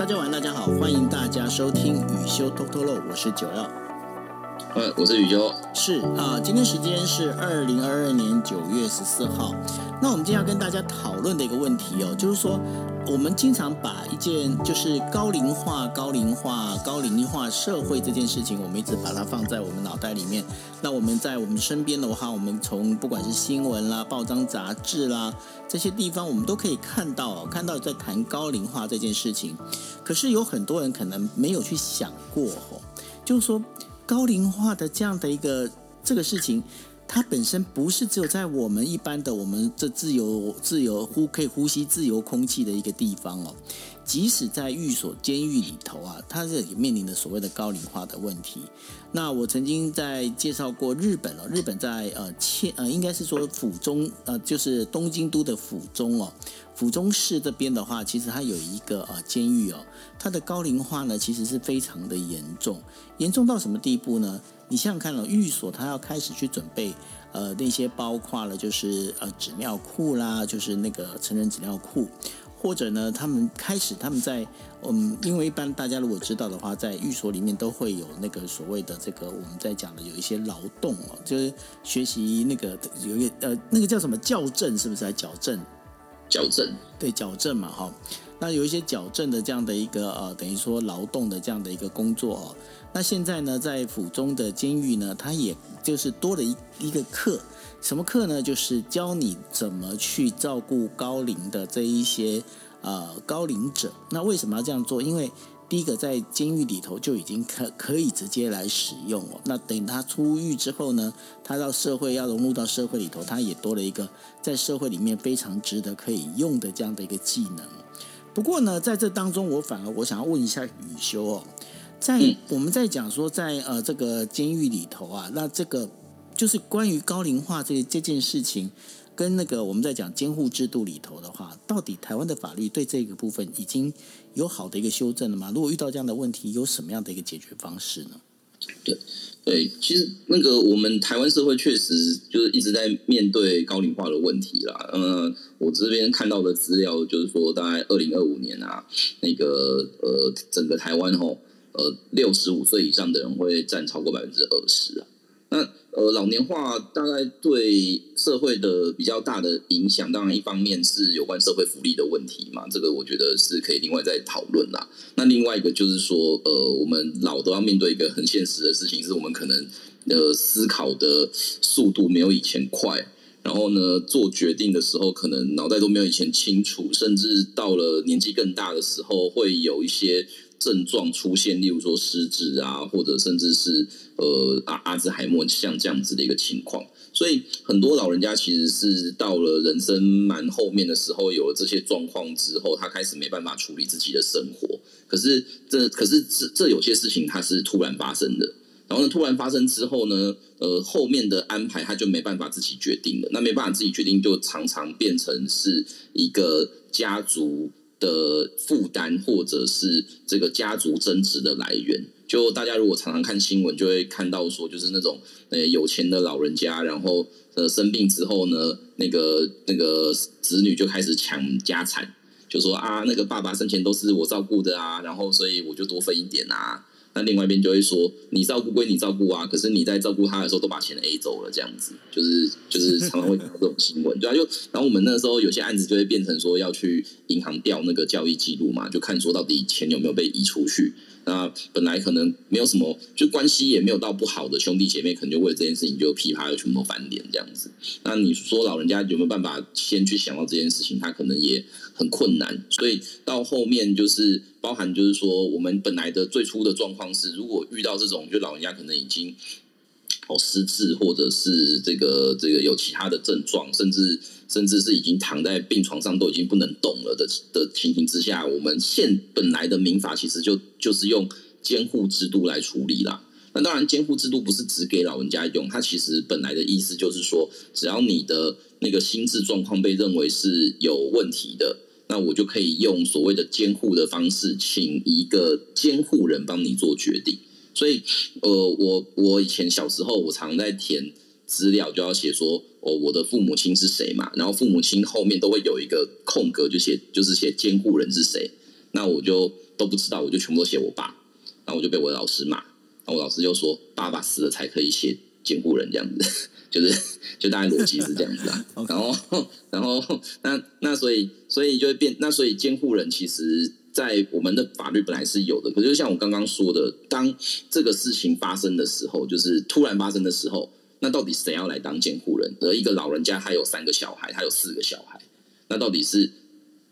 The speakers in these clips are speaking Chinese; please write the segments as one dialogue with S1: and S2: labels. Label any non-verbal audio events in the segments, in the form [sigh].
S1: 大家晚，大家好，欢迎大家收听雨修偷偷漏，我是九耀。
S2: 呃，我是雨修。
S1: 是啊，今天时间是二零二二年九月十四号。那我们今天要跟大家讨论的一个问题哦，就是说。我们经常把一件就是高龄化、高龄化、高龄化社会这件事情，我们一直把它放在我们脑袋里面。那我们在我们身边的话，我们从不管是新闻啦、报章杂志啦这些地方，我们都可以看到，看到在谈高龄化这件事情。可是有很多人可能没有去想过，哦，就是说高龄化的这样的一个这个事情。它本身不是只有在我们一般的我们这自由自由呼可以呼吸自由空气的一个地方哦，即使在寓所监狱里头啊，它是也面临的所谓的高龄化的问题。那我曾经在介绍过日本哦，日本在呃千呃应该是说府中呃就是东京都的府中哦，府中市这边的话，其实它有一个呃监狱哦，它的高龄化呢其实是非常的严重，严重到什么地步呢？你想想看了，寓所他要开始去准备，呃，那些包括了就是呃纸尿裤啦，就是那个成人纸尿裤，或者呢，他们开始他们在嗯，因为一般大家如果知道的话，在寓所里面都会有那个所谓的这个我们在讲的有一些劳动哦，就是学习那个有一个呃那个叫什么校正是不是？矫正？
S2: 矫正？
S1: 对，矫正嘛，哈。那有一些矫正的这样的一个呃，等于说劳动的这样的一个工作哦。那现在呢，在府中的监狱呢，它也就是多了一一个课，什么课呢？就是教你怎么去照顾高龄的这一些呃高龄者。那为什么要这样做？因为第一个在监狱里头就已经可可以直接来使用哦。那等他出狱之后呢，他到社会要融入到社会里头，他也多了一个在社会里面非常值得可以用的这样的一个技能。不过呢，在这当中，我反而我想要问一下雨修哦，在我们在讲说，在呃这个监狱里头啊，那这个就是关于高龄化这这件事情，跟那个我们在讲监护制度里头的话，到底台湾的法律对这个部分已经有好的一个修正了吗？如果遇到这样的问题，有什么样的一个解决方式呢？
S2: 对。对，其实那个我们台湾社会确实就是一直在面对高龄化的问题啦。嗯，我这边看到的资料就是说，大概二零二五年啊，那个呃，整个台湾吼，呃，六十五岁以上的人会占超过百分之二十啊。那呃，老年化大概对社会的比较大的影响，当然一方面是有关社会福利的问题嘛，这个我觉得是可以另外再讨论啦。那另外一个就是说，呃，我们老都要面对一个很现实的事情，是我们可能呃思考的速度没有以前快，然后呢，做决定的时候可能脑袋都没有以前清楚，甚至到了年纪更大的时候，会有一些。症状出现，例如说失智啊，或者甚至是呃阿阿兹海默像这样子的一个情况，所以很多老人家其实是到了人生蛮后面的时候，有了这些状况之后，他开始没办法处理自己的生活。可是这可是这这有些事情它是突然发生的，然后呢突然发生之后呢，呃后面的安排他就没办法自己决定了，那没办法自己决定，就常常变成是一个家族。的负担，或者是这个家族增值的来源，就大家如果常常看新闻，就会看到说，就是那种呃有钱的老人家，然后呃生病之后呢，那个那个子女就开始抢家产，就说啊，那个爸爸生前都是我照顾的啊，然后所以我就多分一点啊。那另外一边就会说，你照顾归你照顾啊，可是你在照顾他的时候都把钱 A 走了，这样子，就是就是 [laughs] 常常会看到这种新闻，对啊，就然后我们那时候有些案子就会变成说要去银行调那个交易记录嘛，就看说到底钱有没有被移出去。那本来可能没有什么，就关系也没有到不好的兄弟姐妹，可能就为了这件事情就噼啪就全部翻脸这样子。那你说老人家有没有办法先去想到这件事情？他可能也很困难。所以到后面就是包含就是说，我们本来的最初的状况是，如果遇到这种，就老人家可能已经。哦，失智或者是这个这个有其他的症状，甚至甚至是已经躺在病床上都已经不能动了的的情形之下，我们现本来的民法其实就就是用监护制度来处理啦。那当然，监护制度不是只给老人家用，它其实本来的意思就是说，只要你的那个心智状况被认为是有问题的，那我就可以用所谓的监护的方式，请一个监护人帮你做决定。所以，呃，我我以前小时候，我常在填资料，就要写说，哦，我的父母亲是谁嘛？然后父母亲后面都会有一个空格，就写就是写监护人是谁。那我就都不知道，我就全部都写我爸，然后我就被我的老师骂，然后我老师就说爸爸死了才可以写监护人这样子，[laughs] 就是就大概逻辑是这样子啊。[laughs] 然后然后那那所以所以就会变，那所以监护人其实。在我们的法律本来是有的，可是就像我刚刚说的，当这个事情发生的时候，就是突然发生的时候，那到底谁要来当监护人？而一个老人家他有三个小孩，他有四个小孩，那到底是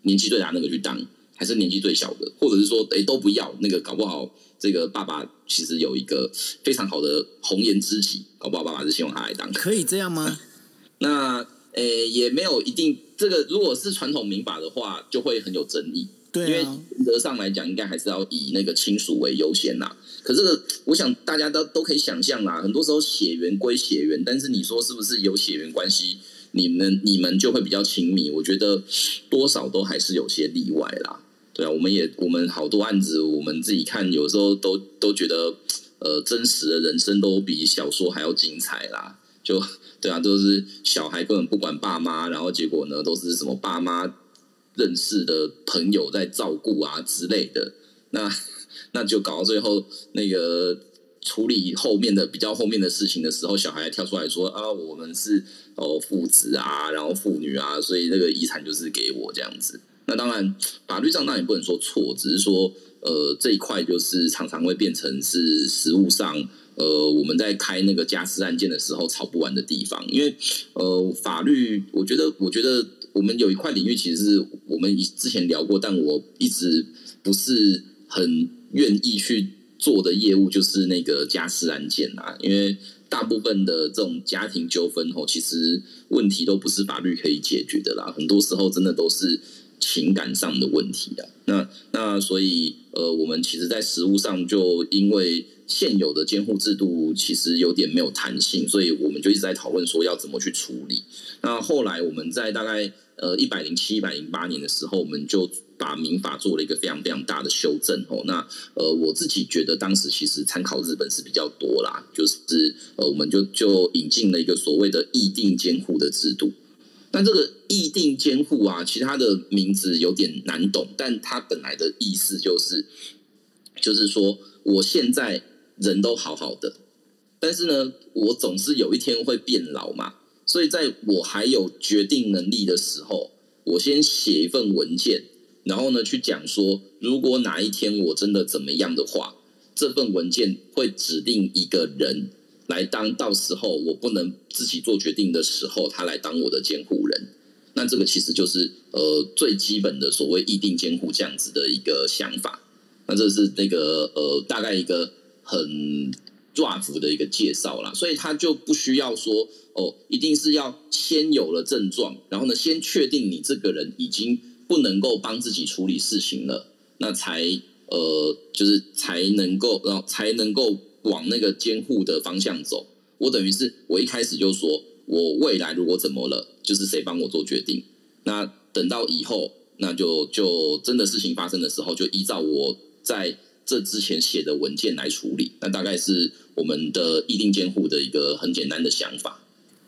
S2: 年纪最大那个去当，还是年纪最小的？或者是说，哎，都不要？那个搞不好，这个爸爸其实有一个非常好的红颜知己，搞不好爸爸是希望他来当。
S1: 可以这样吗？[laughs]
S2: 那诶，也没有一定。这个如果是传统民法的话，就会很有争议。
S1: 对，
S2: 因为原则上来讲，应该还是要以那个亲属为优先啦。可这个，我想大家都都可以想象啦。很多时候血缘归血缘，但是你说是不是有血缘关系，你们你们就会比较亲密？我觉得多少都还是有些例外啦。对啊，我们也我们好多案子，我们自己看，有时候都都觉得，呃，真实的人生都比小说还要精彩啦。就对啊，都是小孩根本不管爸妈，然后结果呢，都是什么爸妈。认识的朋友在照顾啊之类的，那那就搞到最后，那个处理后面的比较后面的事情的时候，小孩跳出来说啊，我们是哦父子啊，然后父女啊，所以那个遗产就是给我这样子。那当然法律上那也不能说错，只是说呃这一块就是常常会变成是实物上呃我们在开那个家事案件的时候吵不完的地方，因为呃法律我觉得我觉得。我们有一块领域，其实是我们之前聊过，但我一直不是很愿意去做的业务，就是那个家事案件啊。因为大部分的这种家庭纠纷哦，其实问题都不是法律可以解决的啦，很多时候真的都是情感上的问题啊。那那所以呃，我们其实，在实务上就因为现有的监护制度其实有点没有弹性，所以我们就一直在讨论说要怎么去处理。那后来我们在大概呃一百零七、一百零八年的时候，我们就把民法做了一个非常非常大的修正哦。那呃我自己觉得当时其实参考日本是比较多啦，就是呃我们就就引进了一个所谓的议定监护的制度。那这个议定监护啊，其他的名字有点难懂，但它本来的意思就是，就是说我现在人都好好的，但是呢，我总是有一天会变老嘛。所以，在我还有决定能力的时候，我先写一份文件，然后呢，去讲说，如果哪一天我真的怎么样的话，这份文件会指定一个人来当，到时候我不能自己做决定的时候，他来当我的监护人。那这个其实就是呃最基本的所谓议定监护这样子的一个想法。那这是那个呃大概一个很。draft 的一个介绍啦，所以他就不需要说哦，一定是要先有了症状，然后呢，先确定你这个人已经不能够帮自己处理事情了，那才呃，就是才能够，然后才能够往那个监护的方向走。我等于是我一开始就说，我未来如果怎么了，就是谁帮我做决定。那等到以后，那就就真的事情发生的时候，就依照我在。这之前写的文件来处理，那大概是我们的议定监护的一个很简单的想法。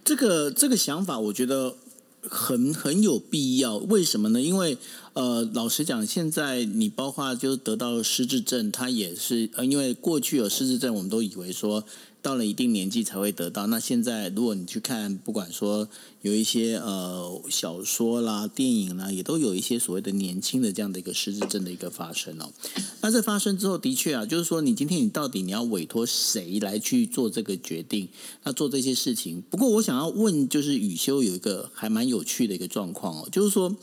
S1: 这个这个想法，我觉得很很有必要。为什么呢？因为呃，老实讲，现在你包括就是得到失智症，它也是呃，因为过去有失智症，我们都以为说。到了一定年纪才会得到。那现在，如果你去看，不管说有一些呃小说啦、电影啦，也都有一些所谓的年轻的这样的一个失智症的一个发生哦。那这发生之后，的确啊，就是说你今天你到底你要委托谁来去做这个决定？那做这些事情。不过我想要问，就是雨修有一个还蛮有趣的一个状况哦，就是说，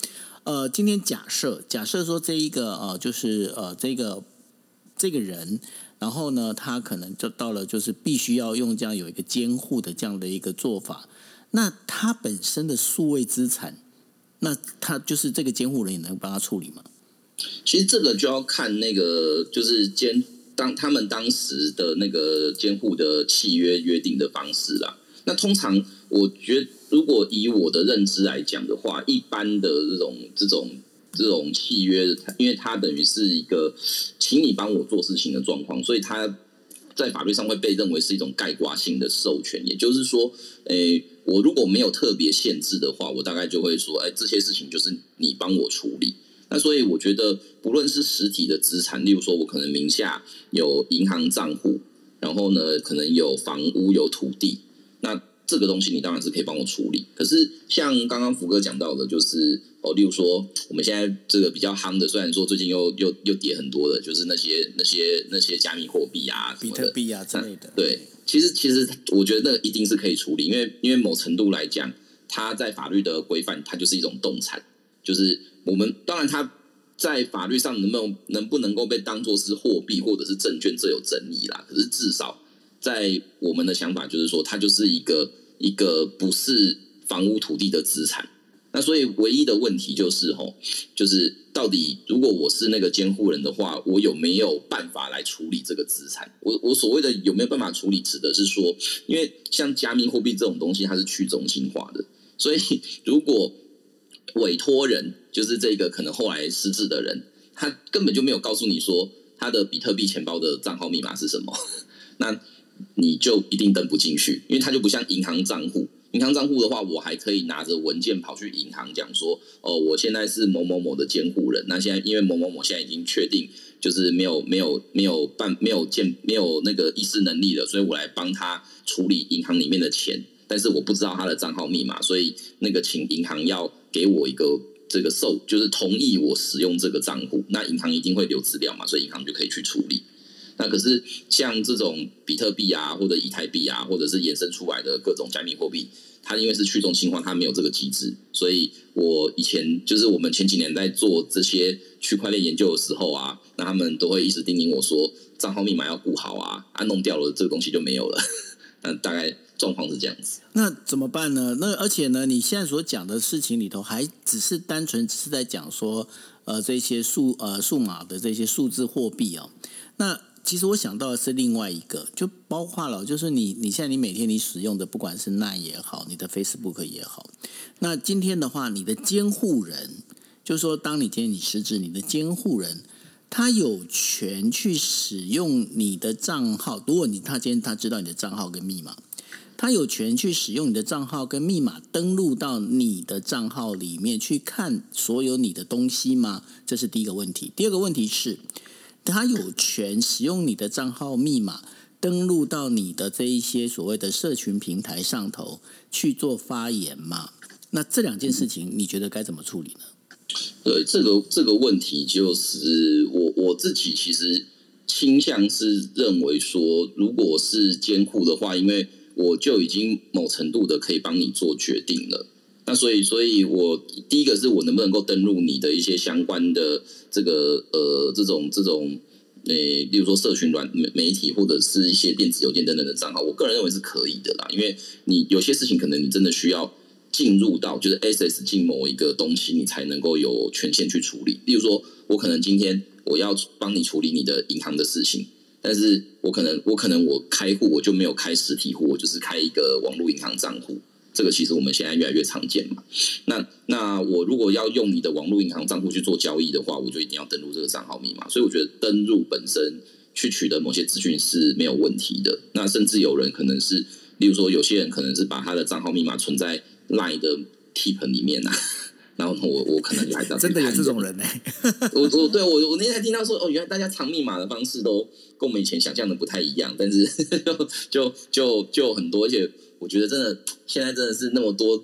S1: 呃，今天假设假设说这一个呃，就是呃这个这个人。然后呢，他可能就到了，就是必须要用这样有一个监护的这样的一个做法。那他本身的数位资产，那他就是这个监护人也能帮他处理吗？
S2: 其实这个就要看那个就是监当他们当时的那个监护的契约约定的方式啦。那通常我觉，如果以我的认知来讲的话，一般的这种这种。这种契约，因为它等于是一个请你帮我做事情的状况，所以它在法律上会被认为是一种概括性的授权。也就是说，诶，我如果没有特别限制的话，我大概就会说，哎，这些事情就是你帮我处理。那所以我觉得，不论是实体的资产，例如说我可能名下有银行账户，然后呢，可能有房屋、有土地，那这个东西你当然是可以帮我处理。可是像刚刚福哥讲到的，就是哦，例如说我们现在这个比较夯的，虽然说最近又又又跌很多的，就是那些那些那些加密货币啊、
S1: 比特币啊之类的。
S2: 对，其实其实我觉得那个一定是可以处理，因为因为某程度来讲，它在法律的规范，它就是一种动产。就是我们当然，它在法律上能不能能不能够被当做是货币或者是证券，这有争议啦。可是至少在我们的想法，就是说它就是一个一个不是房屋土地的资产。那所以唯一的问题就是吼，就是到底如果我是那个监护人的话，我有没有办法来处理这个资产？我我所谓的有没有办法处理，指的是说，因为像加密货币这种东西，它是去中心化的，所以如果委托人就是这个可能后来失智的人，他根本就没有告诉你说他的比特币钱包的账号密码是什么，那你就一定登不进去，因为它就不像银行账户。银行账户的话，我还可以拿着文件跑去银行讲说，哦，我现在是某某某的监护人。那现在因为某某某现在已经确定就是没有没有没有办没有建没有那个意识能力了，所以我来帮他处理银行里面的钱。但是我不知道他的账号密码，所以那个请银行要给我一个这个授，就是同意我使用这个账户。那银行一定会留资料嘛，所以银行就可以去处理。那可是像这种比特币啊，或者以太币啊，或者是衍生出来的各种加密货币，它因为是去中心化，它没有这个机制。所以我以前就是我们前几年在做这些区块链研究的时候啊，那他们都会一直叮咛我说，账号密码要顾好啊，啊弄掉了这个东西就没有了。[laughs] 那大概。状况是这样子，
S1: 那怎么办呢？那而且呢，你现在所讲的事情里头，还只是单纯只是在讲说，呃，这些数呃数码的这些数字货币哦。那其实我想到的是另外一个，就包括了，就是你你现在你每天你使用的，不管是那也好，你的 Facebook 也好，那今天的话，你的监护人，就是说，当你今天你实质你的监护人，他有权去使用你的账号，如果你他今天他知道你的账号跟密码。他有权去使用你的账号跟密码登录到你的账号里面去看所有你的东西吗？这是第一个问题。第二个问题是，他有权使用你的账号密码登录到你的这一些所谓的社群平台上头去做发言嘛？那这两件事情，你觉得该怎么处理呢？
S2: 对这个这个问题，就是我我自己其实倾向是认为说，如果是监护的话，因为我就已经某程度的可以帮你做决定了，那所以，所以我第一个是我能不能够登录你的一些相关的这个呃这种这种诶，例如说社群软媒媒体或者是一些电子邮件等等的账号，我个人认为是可以的啦，因为你有些事情可能你真的需要进入到就是 SS 进某一个东西，你才能够有权限去处理。例如说，我可能今天我要帮你处理你的银行的事情。但是我可能，我可能我开户我就没有开实体户，我就是开一个网络银行账户。这个其实我们现在越来越常见嘛。那那我如果要用你的网络银行账户去做交易的话，我就一定要登录这个账号密码。所以我觉得登录本身去取得某些资讯是没有问题的。那甚至有人可能是，例如说有些人可能是把他的账号密码存在 Line 的 Tip 里面呐。[laughs] 然后我我可能就还是
S1: 真的有这种人呢。
S2: 我我对我我那天听到说哦，原来大家藏密码的方式都跟我们以前想象的不太一样，但是 [laughs] 就就就很多，而且我觉得真的现在真的是那么多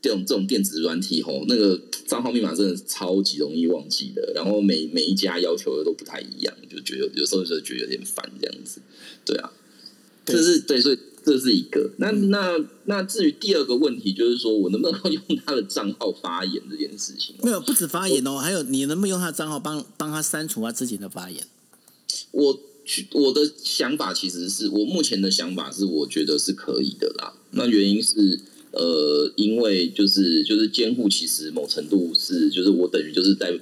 S2: 这种这种电子软体吼，那个账号密码真的超级容易忘记的。然后每每一家要求的都不太一样，就觉得有时候就觉得有点烦这样子。对啊，这是对，所以。这是一个，那那那至于第二个问题，就是说我能不能够用他的账号发言这件事情？
S1: 没有，不止发言哦，还有你能不能用他的账号帮帮他删除他之前的发言？
S2: 我我的想法其实是我目前的想法是，我觉得是可以的啦。那原因是呃，因为就是就是监护，其实某程度是就是我等于就是在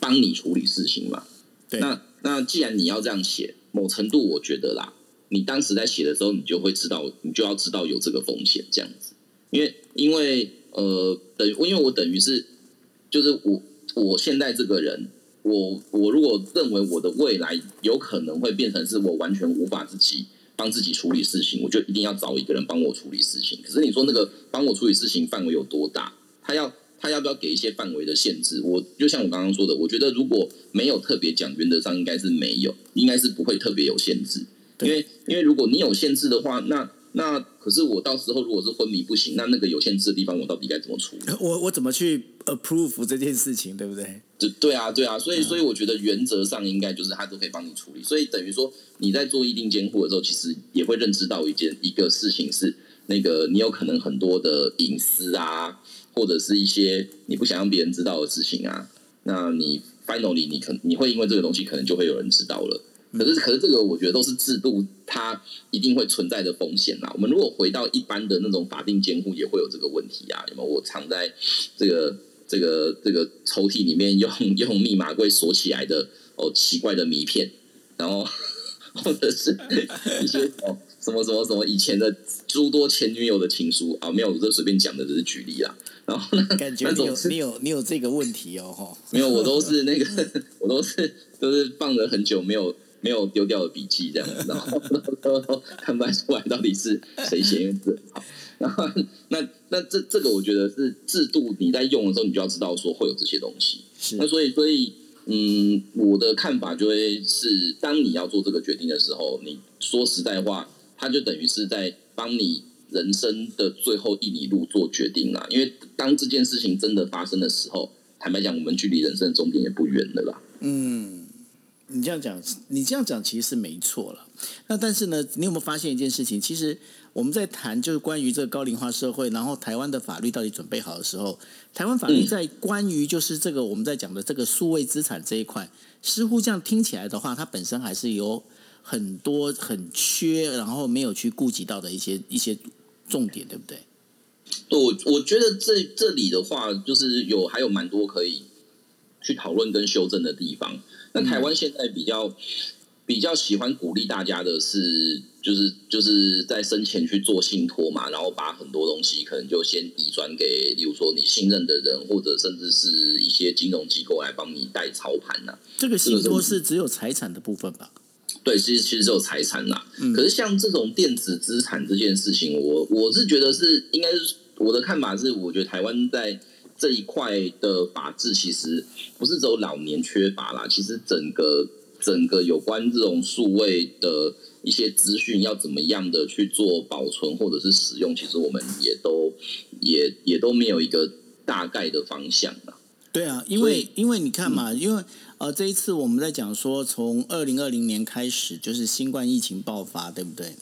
S2: 帮你处理事情嘛。
S1: 对，
S2: 那那既然你要这样写，某程度我觉得啦。你当时在写的时候，你就会知道，你就要知道有这个风险这样子，因为因为呃，等因为我等于是，就是我我现在这个人，我我如果认为我的未来有可能会变成是我完全无法自己帮自己处理事情，我就一定要找一个人帮我处理事情。可是你说那个帮我处理事情范围有多大？他要。他要不要给一些范围的限制？我就像我刚刚说的，我觉得如果没有特别讲，原则上应该是没有，应该是不会特别有限制。因为因为如果你有限制的话，那那可是我到时候如果是昏迷不行，那那个有限制的地方我到底该怎么处理？[laughs]
S1: 我我怎么去 approve 这件事情，对不对？
S2: 对对啊，对啊，所以所以我觉得原则上应该就是他都可以帮你处理。所以等于说你在做一定监护的时候，其实也会认知到一件一个事情是，那个你有可能很多的隐私啊，或者是一些你不想让别人知道的事情啊，那你 finally 你可你会因为这个东西可能就会有人知道了。可是，可是这个我觉得都是制度，它一定会存在的风险啦。我们如果回到一般的那种法定监护，也会有这个问题啊。有没有？我藏在这个这个这个抽屉里面，用用密码柜锁起来的哦，奇怪的名片，然后或者是一些哦什么什么什么以前的诸多前女友的情书啊，没有，我这随便讲的，只是举例啦。然后
S1: 感觉你有你有你有这个问题哦，哈，
S2: 没有，我都是那个，[laughs] 我都是都是放了很久没有。没有丢掉的笔记这样子，然后都看不出来到底是谁写字好。然后那那这这个我觉得是制度，你在用的时候，你就要知道说会有这些东西。
S1: 是
S2: 那所以所以嗯，我的看法就会是，当你要做这个决定的时候，你说实在话，它就等于是在帮你人生的最后一里路做决定啦。因为当这件事情真的发生的时候，坦白讲，我们距离人生的终点也不远了啦。
S1: 嗯。你这样讲，你这样讲其实是没错了。那但是呢，你有没有发现一件事情？其实我们在谈就是关于这个高龄化社会，然后台湾的法律到底准备好的时候，台湾法律在关于就是这个我们在讲的这个数位资产这一块，似乎这样听起来的话，它本身还是有很多很缺，然后没有去顾及到的一些一些重点，对不对？
S2: 我我觉得这这里的话，就是有还有蛮多可以去讨论跟修正的地方。那台湾现在比较比较喜欢鼓励大家的是，就是就是在生前去做信托嘛，然后把很多东西可能就先移转给，例如说你信任的人，或者甚至是一些金融机构来帮你代操盘呐。
S1: 这个信托是只有财产的部分吧？
S2: 对，其实其实只有财产呐。可是像这种电子资产这件事情，我我是觉得是应该是我的看法是，我觉得台湾在。这一块的法制其实不是只有老年缺乏啦，其实整个整个有关这种数位的一些资讯要怎么样的去做保存或者是使用，其实我们也都也也都没有一个大概的方向啊。
S1: 对啊，因为因为你看嘛，因为呃这一次我们在讲说，从二零二零年开始就是新冠疫情爆发，对不对？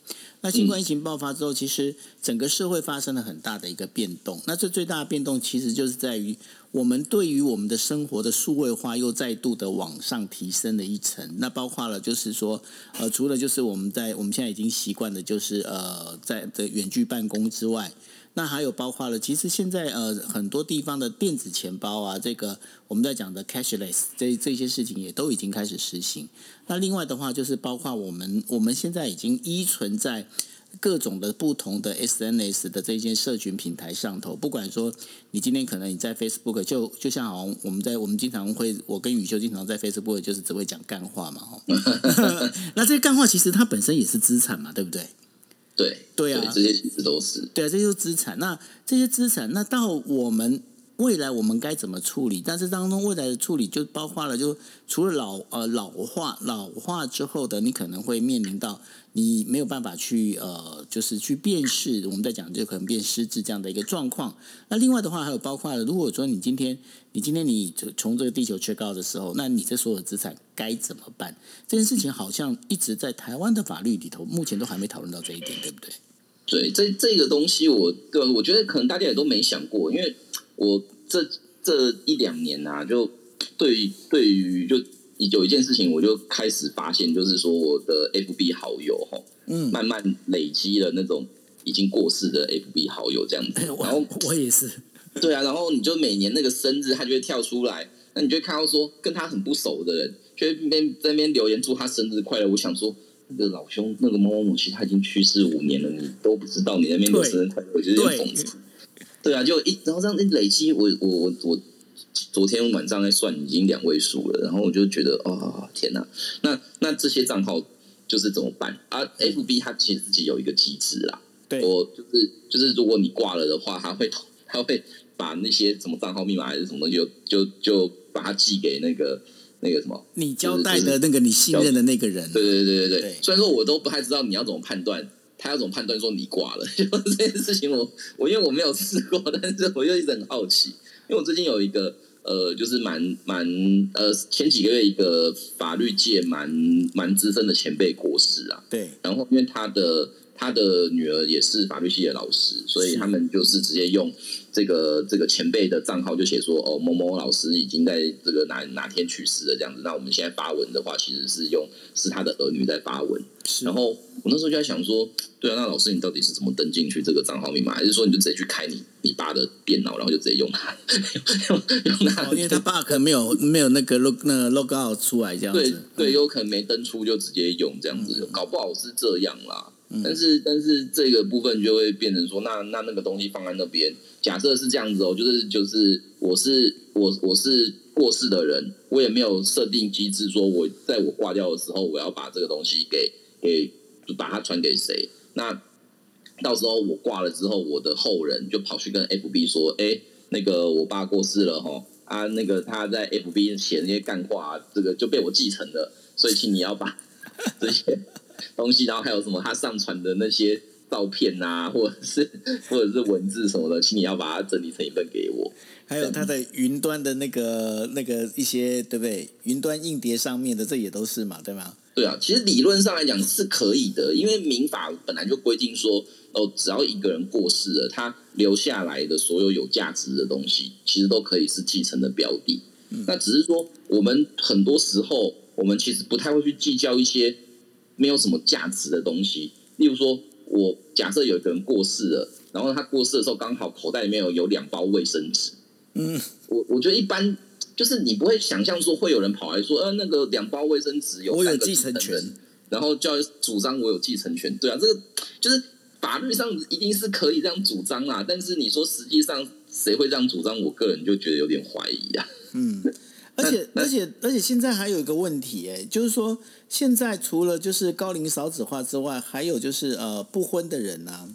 S1: 那新冠疫情爆发之后，其实整个社会发生了很大的一个变动。那这最大的变动，其实就是在于我们对于我们的生活的数位化又再度的往上提升了一层。那包括了就是说，呃，除了就是我们在我们现在已经习惯的，就是呃，在的远距办公之外。那还有包括了，其实现在呃很多地方的电子钱包啊，这个我们在讲的 cashless 这这些事情也都已经开始实行。那另外的话，就是包括我们我们现在已经依存在各种的不同的 SNS 的这些社群平台上头。不管说你今天可能你在 Facebook，就就像好像我们在我们经常会，我跟宇修经常在 Facebook 就是只会讲干话嘛，哈。[laughs] 那这些干话其实它本身也是资产嘛，对不对？
S2: 对
S1: 对
S2: 啊，这些其实都是
S1: 对啊，这些是资产。那这些资产，那到我们。未来我们该怎么处理？但是当中未来的处理就包括了，就除了老呃老化老化之后的，你可能会面临到你没有办法去呃，就是去辨识。我们在讲就可能变失智这样的一个状况。那另外的话还有包括，如果说你今天你今天你从这个地球缺高的时候，那你这所有资产该怎么办？这件事情好像一直在台湾的法律里头，目前都还没讨论到这一点，对不对？
S2: 对，这这个东西，我对我觉得可能大家也都没想过，因为我。这这一两年啊，就对对于就有一件事情，我就开始发现，就是说我的 FB 好友哈，嗯，慢慢累积了那种已经过世的 FB 好友这样子。[laughs] 然后
S1: 我也是，
S2: 对啊，然后你就每年那个生日，他就会跳出来，那你就会看到说跟他很不熟的人，就会边在那边留言祝他生日快乐。我想说，那个老兄，那个某某某，其实他已经去世五年了，你都不知道你那边的生日快乐，我觉得有点讽刺。对啊，就一然后这样一累积，我我我我昨天晚上在算，已经两位数了。然后我就觉得，哦天哪！那那这些账号就是怎么办？啊，FB 它其实自己有一个机制啦。
S1: 对，
S2: 我就是就是，如果你挂了的话，它会它会把那些什么账号密码还是什么东西，就就就把它寄给那个那个什么。
S1: 你交代的那个你信任的那个人，
S2: 对对对对
S1: 对
S2: 对。虽然说我都不太知道你要怎么判断，他要怎么判断说你挂了，就 [laughs] 这件事情我我因为我没有试过，但是我又一直很好奇，因为我最近有一个呃，就是蛮蛮呃前几个月一个法律界蛮蛮资深的前辈过世啊，
S1: 对，
S2: 然后因为他的他的女儿也是法律系的老师，所以他们就是直接用这个这个前辈的账号就写说哦某某老师已经在这个哪哪天去世了这样子。那我们现在发文的话，其实是用是他的儿女在发文。
S1: 是
S2: 然后我那时候就在想说，对啊，那老师你到底是怎么登进去这个账号密码？还是说你就直接去开你你爸的电脑，然后就直接用他 [laughs] 用用他
S1: 哦，因为他爸可能没有没有那个 log 那个 log out 出来这样
S2: 对
S1: 子，对
S2: 对，有可能没登出就直接用这样子，搞不好是这样啦。但是但是这个部分就会变成说，那那那个东西放在那边，假设是这样子哦，就是就是我是我我是过世的人，我也没有设定机制说我在我挂掉的时候，我要把这个东西给给就把它传给谁。那到时候我挂了之后，我的后人就跑去跟 FB 说：“哎，那个我爸过世了哈，啊，那个他在 FB 写那些干话、这个就被我继承了，所以请你要把 [laughs] 这些东西，然后还有什么他上传的那些照片啊，或者是或者是文字什么的，请你要把它整理成一份给我。
S1: 还有他的云端的那个那个一些对不对？云端硬碟上面的这也都是嘛，对吗？
S2: 对啊，其实理论上来讲是可以的，因为民法本来就规定说，哦，只要一个人过世了，他留下来的所有有价值的东西，其实都可以是继承的标的。那只是说，我们很多时候，我们其实不太会去计较一些没有什么价值的东西。例如说，我假设有一个人过世了，然后他过世的时候刚好口袋里面有有两包卫生纸，
S1: 嗯，
S2: 我我觉得一般就是你不会想象说会有人跑来说，呃，那个两包卫生纸有
S1: 我有
S2: 三个
S1: 继承权，
S2: 然后就要主张我有继承权。对啊，这个就是法律上一定是可以这样主张啦，但是你说实际上谁会这样主张？我个人就觉得有点怀疑啊。
S1: 嗯，而且而且而且现在还有一个问题，哎，就是说现在除了就是高龄少子化之外，还有就是呃不婚的人啊，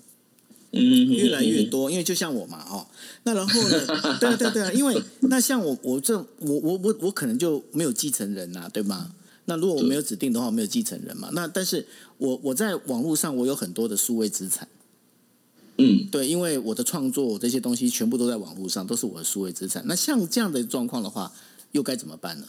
S2: 嗯，
S1: 越来越多，因为就像我嘛，哦，那然后呢，[laughs] 对啊对啊对啊，因为那像我我这我我我我可能就没有继承人呐、对吗？那如果我没有指定的话，我没有继承人嘛。那但是我我在网络上我有很多的数位资产，
S2: 嗯，
S1: 对，因为我的创作这些东西全部都在网络上，都是我的数位资产。那像这样的状况的话，又该怎么办呢？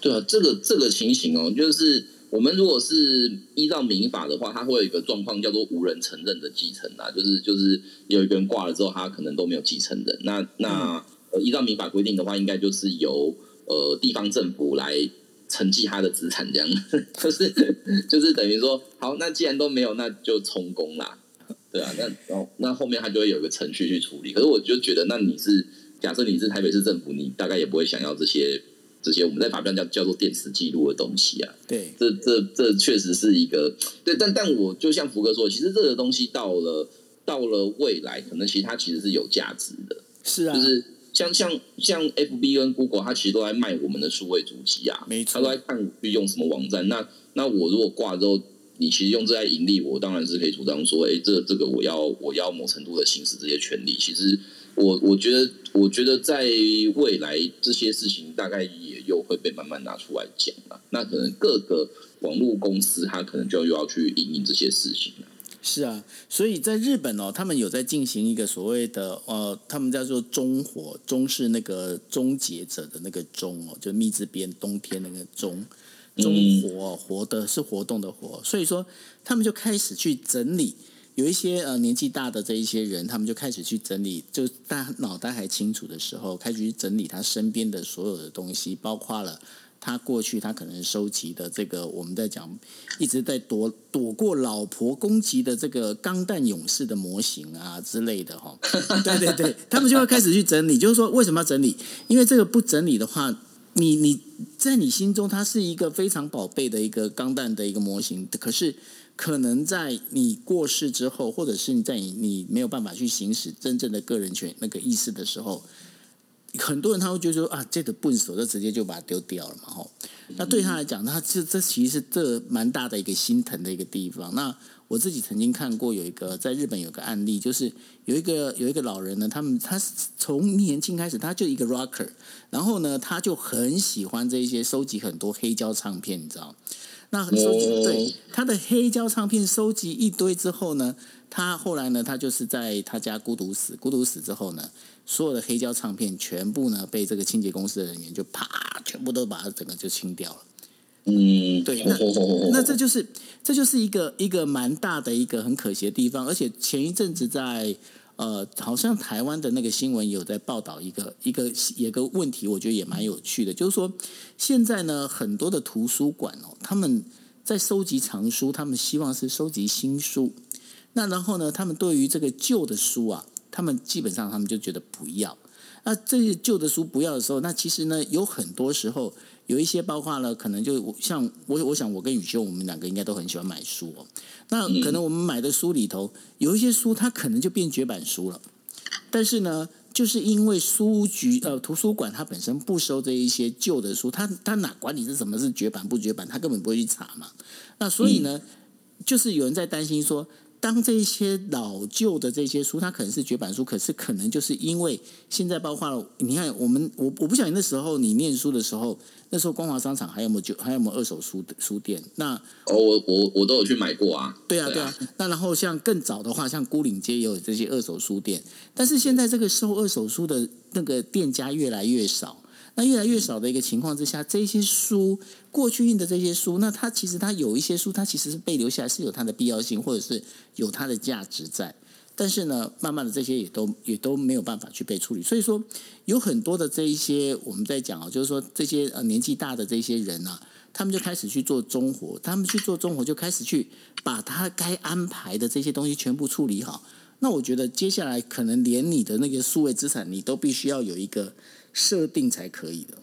S2: 对啊，这个这个情形哦，就是我们如果是依照民法的话，它会有一个状况叫做无人承认的继承啊，就是就是有一个人挂了之后，他可能都没有继承人。那那、呃，依照民法规定的话，应该就是由呃地方政府来承继他的资产，这样 [laughs] 就是就是等于说，好，那既然都没有，那就充公啦。对啊，那然后那后面他就会有一个程序去处理。可是我就觉得，那你是假设你是台北市政府，你大概也不会想要这些这些我们在法律上叫叫做电磁记录的东西啊。
S1: 对，
S2: 这这这确实是一个对，但但我就像福哥说，其实这个东西到了到了未来，可能其实它其实是有价值的，
S1: 是啊，
S2: 就是像像像 FB 跟 Google，它其实都在卖我们的数位主机啊，
S1: 没错
S2: 它都在看我去用什么网站。那那我如果挂之后，你其实用这在盈利，我当然是可以主张说，哎，这这个我要我要某程度的行使这些权利。其实我我觉得我觉得在未来这些事情大概也又会被慢慢拿出来讲了。那可能各个网络公司它可能就又要去应应这些事情了。
S1: 是啊，所以在日本哦，他们有在进行一个所谓的呃，他们叫做中火，中是那个终结者的那个终哦，就密字边冬天那个终，终活、哦、活的是活动的活，所以说他们就开始去整理。有一些呃年纪大的这一些人，他们就开始去整理，就大脑袋还清楚的时候，开始去整理他身边的所有的东西，包括了他过去他可能收集的这个我们在讲一直在躲躲过老婆攻击的这个钢弹勇士的模型啊之类的哈，[laughs] 对对对，他们就会开始去整理，就是说为什么要整理？因为这个不整理的话。你你在你心中，它是一个非常宝贝的一个钢弹的一个模型，可是可能在你过世之后，或者是你在你你没有办法去行使真正的个人权那个意思的时候，很多人他会觉得说啊，这个笨手就直接就把它丢掉了嘛，吼。那对他来讲，他这这其实这蛮大的一个心疼的一个地方。那我自己曾经看过有一个在日本有个案例，就是有一个有一个老人呢，他们他从年轻开始他就一个 rocker，然后呢他就很喜欢这一些收集很多黑胶唱片，你知道。那收集对他的黑胶唱片收集一堆之后呢，他后来呢，他就是在他家孤独死，孤独死之后呢，所有的黑胶唱片全部呢被这个清洁公司的人员就啪，全部都把它整个就清掉了。
S2: 嗯，
S1: 对，那那这就是这就是一个一个蛮大的一个很可惜的地方，而且前一阵子在。呃，好像台湾的那个新闻有在报道一个一个一个问题，我觉得也蛮有趣的，就是说现在呢，很多的图书馆哦，他们在收集藏书，他们希望是收集新书。那然后呢，他们对于这个旧的书啊，他们基本上他们就觉得不要。那这些旧的书不要的时候，那其实呢，有很多时候。有一些包括了，可能就像我，我想我跟宇修，我们两个应该都很喜欢买书哦。那可能我们买的书里头有一些书，它可能就变绝版书了。但是呢，就是因为书局呃图书馆它本身不收这一些旧的书，它它哪管你是什么是绝版不绝版，它根本不会去查嘛。那所以呢，就是有人在担心说。当这些老旧的这些书，它可能是绝版书，可是可能就是因为现在包括了，你看我们我我不晓得那时候你念书的时候，那时候光华商场还有没有就还有没有二手书书店？那
S2: 哦，我我我都有去买过啊。
S1: 对啊，对啊。那然后像更早的话，像孤岭街也有这些二手书店，但是现在这个收二手书的那个店家越来越少。那越来越少的一个情况之下，这些书过去印的这些书，那它其实它有一些书，它其实是被留下来是有它的必要性，或者是有它的价值在。但是呢，慢慢的这些也都也都没有办法去被处理。所以说，有很多的这一些我们在讲啊，就是说这些呃年纪大的这些人啊，他们就开始去做中活，他们去做中活就开始去把他该安排的这些东西全部处理好。那我觉得接下来可能连你的那个数位资产，你都必须要有一个。设定才可以的。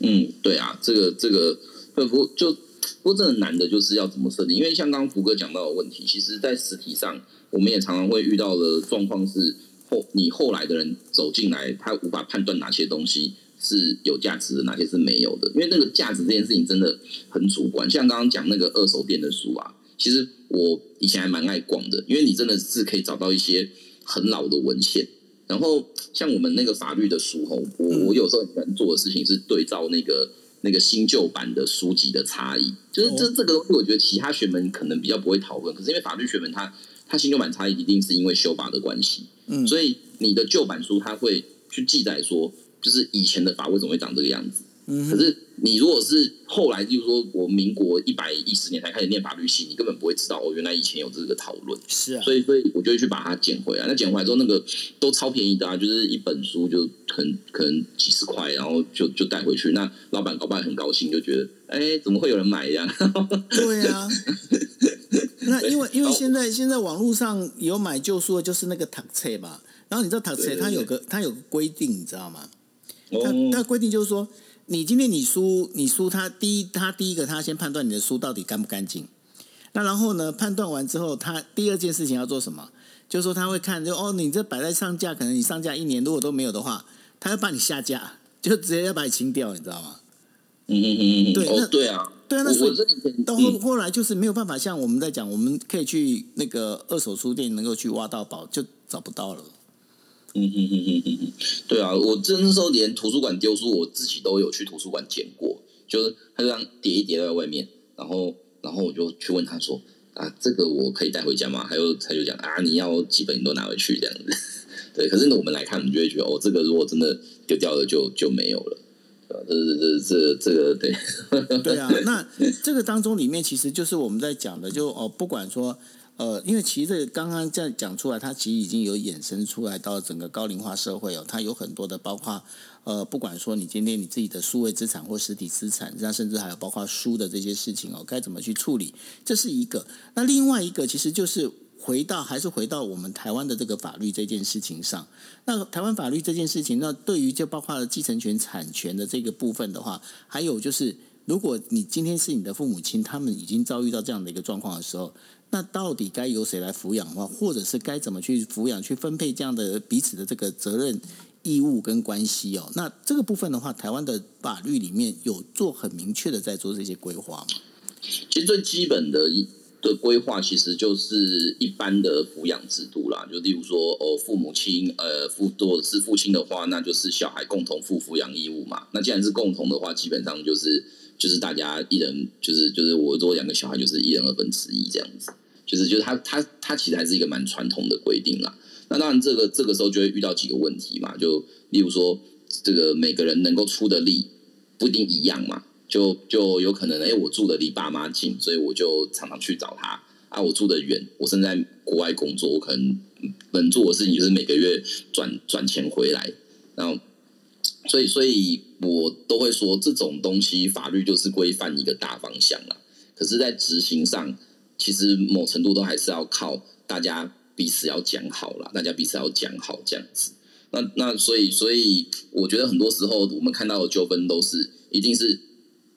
S2: 嗯，对啊，这个这个不过就不过，真的难的就是要怎么设定？因为像刚刚福哥讲到的问题，其实，在实体上，我们也常常会遇到的状况是，后你后来的人走进来，他无法判断哪些东西是有价值的，哪些是没有的。因为那个价值这件事情真的很主观。像刚刚讲那个二手店的书啊，其实我以前还蛮爱逛的，因为你真的是可以找到一些很老的文献。然后像我们那个法律的书吼，我我有时候很喜欢做的事情是对照那个那个新旧版的书籍的差异，就是这这个东西，我觉得其他学门可能比较不会讨论，可是因为法律学门它它新旧版差异一定是因为修法的关系，嗯，所以你的旧版书它会去记载说，就是以前的法为什么会长这个样子。可是你如果是后来，就是说我民国一百一十年才开始念法律系，你根本不会知道哦，原来以前有这个讨论。
S1: 是啊，
S2: 所以所以我就会去把它捡回来。那捡回来之后，那个都超便宜的啊，就是一本书就可能可能几十块，然后就就带回去。那老板搞不好很高兴，就觉得哎，怎么会有人买呀？
S1: 对啊。[laughs] 那因为因为现在现在网络上有买旧书的，就是那个塔册嘛。然后你知道塔册它有个它有个规定，你知道吗？它它规定就是说。你今天你输，你输他第一，他第一个他先判断你的书到底干不干净。那然后呢，判断完之后，他第二件事情要做什么？就是说他会看，就哦，你这摆在上架，可能你上架一年如果都没有的话，他要把你下架，就直接要把你清掉，你知道吗？
S2: 嗯嗯嗯嗯，对，
S1: 那
S2: 对啊，
S1: 对啊，那所以到后后来就是没有办法，像我们在讲，我们可以去那个二手书店能够去挖到宝，就找不到了。
S2: 嗯嗯嗯嗯嗯嗯，对啊，我真那时候连图书馆丢书，我自己都有去图书馆捡过，就是他就这样叠一叠在外面，然后然后我就去问他说啊，这个我可以带回家吗？还有他就讲啊，你要几本你都拿回去这样子。[laughs] 对，可是呢，我们来看，我们就会觉得哦，这个如果真的丢掉了，就就没有了。这这这这个对
S1: 对啊，那 [laughs] 这个当中里面其实就是我们在讲的，就哦，不管说。呃，因为其实刚刚这样讲出来，它其实已经有衍生出来到整个高龄化社会哦，它有很多的包括呃，不管说你今天你自己的数位资产或实体资产，那甚至还有包括书的这些事情哦，该怎么去处理？这是一个。那另外一个其实就是回到还是回到我们台湾的这个法律这件事情上。那台湾法律这件事情，那对于就包括了继承权、产权的这个部分的话，还有就是，如果你今天是你的父母亲，他们已经遭遇到这样的一个状况的时候。那到底该由谁来抚养的话，或者是该怎么去抚养、去分配这样的彼此的这个责任，义务跟关系哦。那这个部分的话，台湾的法律里面有做很明确的在做这些规划吗？
S2: 其实最基本的的规划，其实就是一般的抚养制度啦。就例如说，哦，父母亲呃父多是父亲的话，那就是小孩共同负抚养义务嘛。那既然是共同的话，基本上就是就是大家一人就是就是我如果两个小孩，就是一人二分之一这样子。就是就是他他他其实还是一个蛮传统的规定啦。那当然，这个这个时候就会遇到几个问题嘛。就例如说，这个每个人能够出的力不一定一样嘛。就就有可能，哎，我住的离爸妈近，所以我就常常去找他。啊，我住的远，我正在国外工作，我可能能做的事情就是每个月转转钱回来。然后，所以所以我都会说，这种东西法律就是规范一个大方向了。可是，在执行上，其实某程度都还是要靠大家彼此要讲好了，大家彼此要讲好这样子。那那所以所以，我觉得很多时候我们看到的纠纷都是一定是。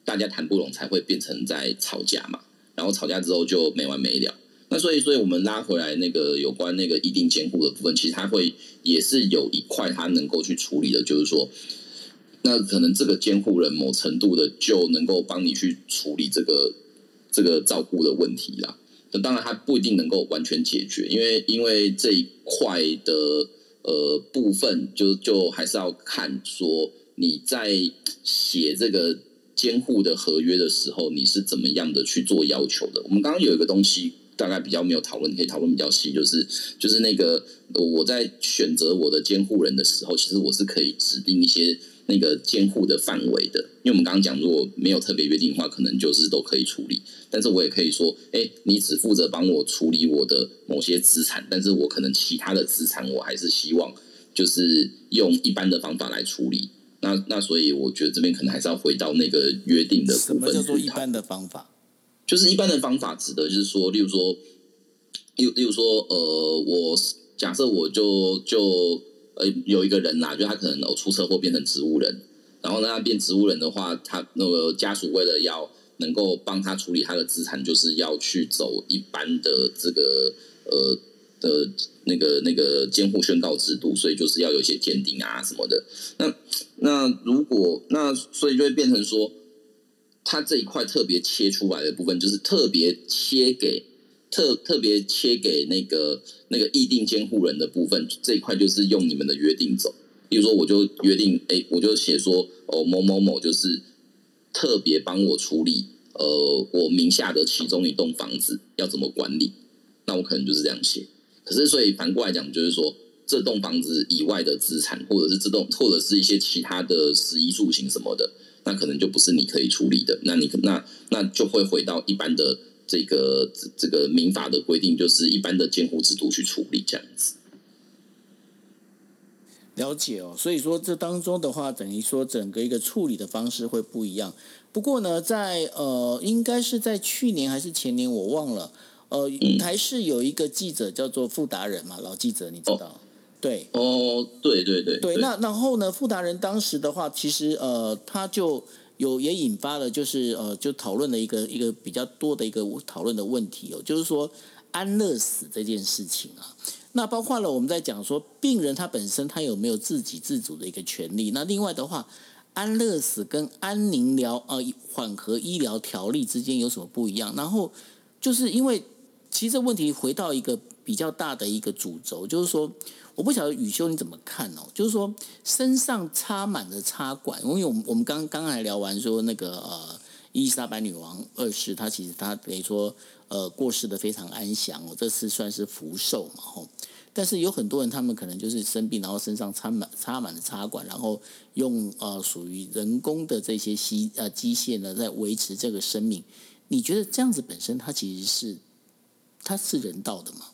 S2: 大家谈不拢才会变成在吵架嘛，然后吵架之后就没完没了。那所以，所以我们拉回来那个有关那个一定监护的部分，其实它会也是有一块它能够去处理的，就是说，那可能这个监护人某程度的就能够帮你去处理这个这个照顾的问题啦。那当然，它不一定能够完全解决，因为因为这一块的呃部分，就就还是要看说你在写这个。监护的合约的时候，你是怎么样的去做要求的？我们刚刚有一个东西，大概比较没有讨论，可以讨论比较细，就是就是那个我在选择我的监护人的时候，其实我是可以指定一些那个监护的范围的。因为我们刚刚讲，如果没有特别约定的话，可能就是都可以处理。但是我也可以说，哎，你只负责帮我处理我的某些资产，但是我可能其他的资产，我还是希望就是用一般的方法来处理。那那所以我觉得这边可能还是要回到那个约定的部分。什么
S1: 叫做一般的方法？
S2: 就是一般的方法，指的就是说，例如说，例例如说，呃，我假设我就就呃有一个人呐，就他可能哦出车祸变成植物人，然后呢他变植物人的话，他那个家属为了要能够帮他处理他的资产，就是要去走一般的这个呃。的那个那个监护宣告制度，所以就是要有一些鉴定啊什么的。那那如果那所以就会变成说，他这一块特别切出来的部分，就是特别切给特特别切给那个那个议定监护人的部分，这一块就是用你们的约定走。比如说，我就约定，哎，我就写说，哦，某某某就是特别帮我处理，呃，我名下的其中一栋房子要怎么管理，那我可能就是这样写。可是，所以反过来讲，就是说，这栋房子以外的资产，或者是这栋，或者是一些其他的食衣住行什么的，那可能就不是你可以处理的。那你那那就会回到一般的这个这个民法的规定，就是一般的监护制度去处理这样子。
S1: 了解哦，所以说这当中的话，等于说整个一个处理的方式会不一样。不过呢，在呃，应该是在去年还是前年，我忘了。呃，台视有一个记者叫做傅达人嘛，老记者你知道？对，
S2: 哦，对对对，
S1: 对。那然后呢，傅达人当时的话，其实呃，他就有也引发了，就是呃，就讨论了一个一个比较多的一个讨论的问题哦，就是说安乐死这件事情啊。那包括了我们在讲说，病人他本身他有没有自给自足的一个权利？那另外的话，安乐死跟安宁疗呃缓和医疗条例之间有什么不一样？然后就是因为。其实这问题回到一个比较大的一个主轴，就是说，我不晓得宇修你怎么看哦？就是说，身上插满了插管，因为我们我们刚刚才聊完说那个呃伊丽莎白女王二世，她其实她等于说呃过世的非常安详哦，这次算是福寿嘛吼。但是有很多人他们可能就是生病，然后身上插满插满了插管，然后用呃属于人工的这些机呃机械呢在维持这个生命。你觉得这样子本身它其实是？它是人道的吗？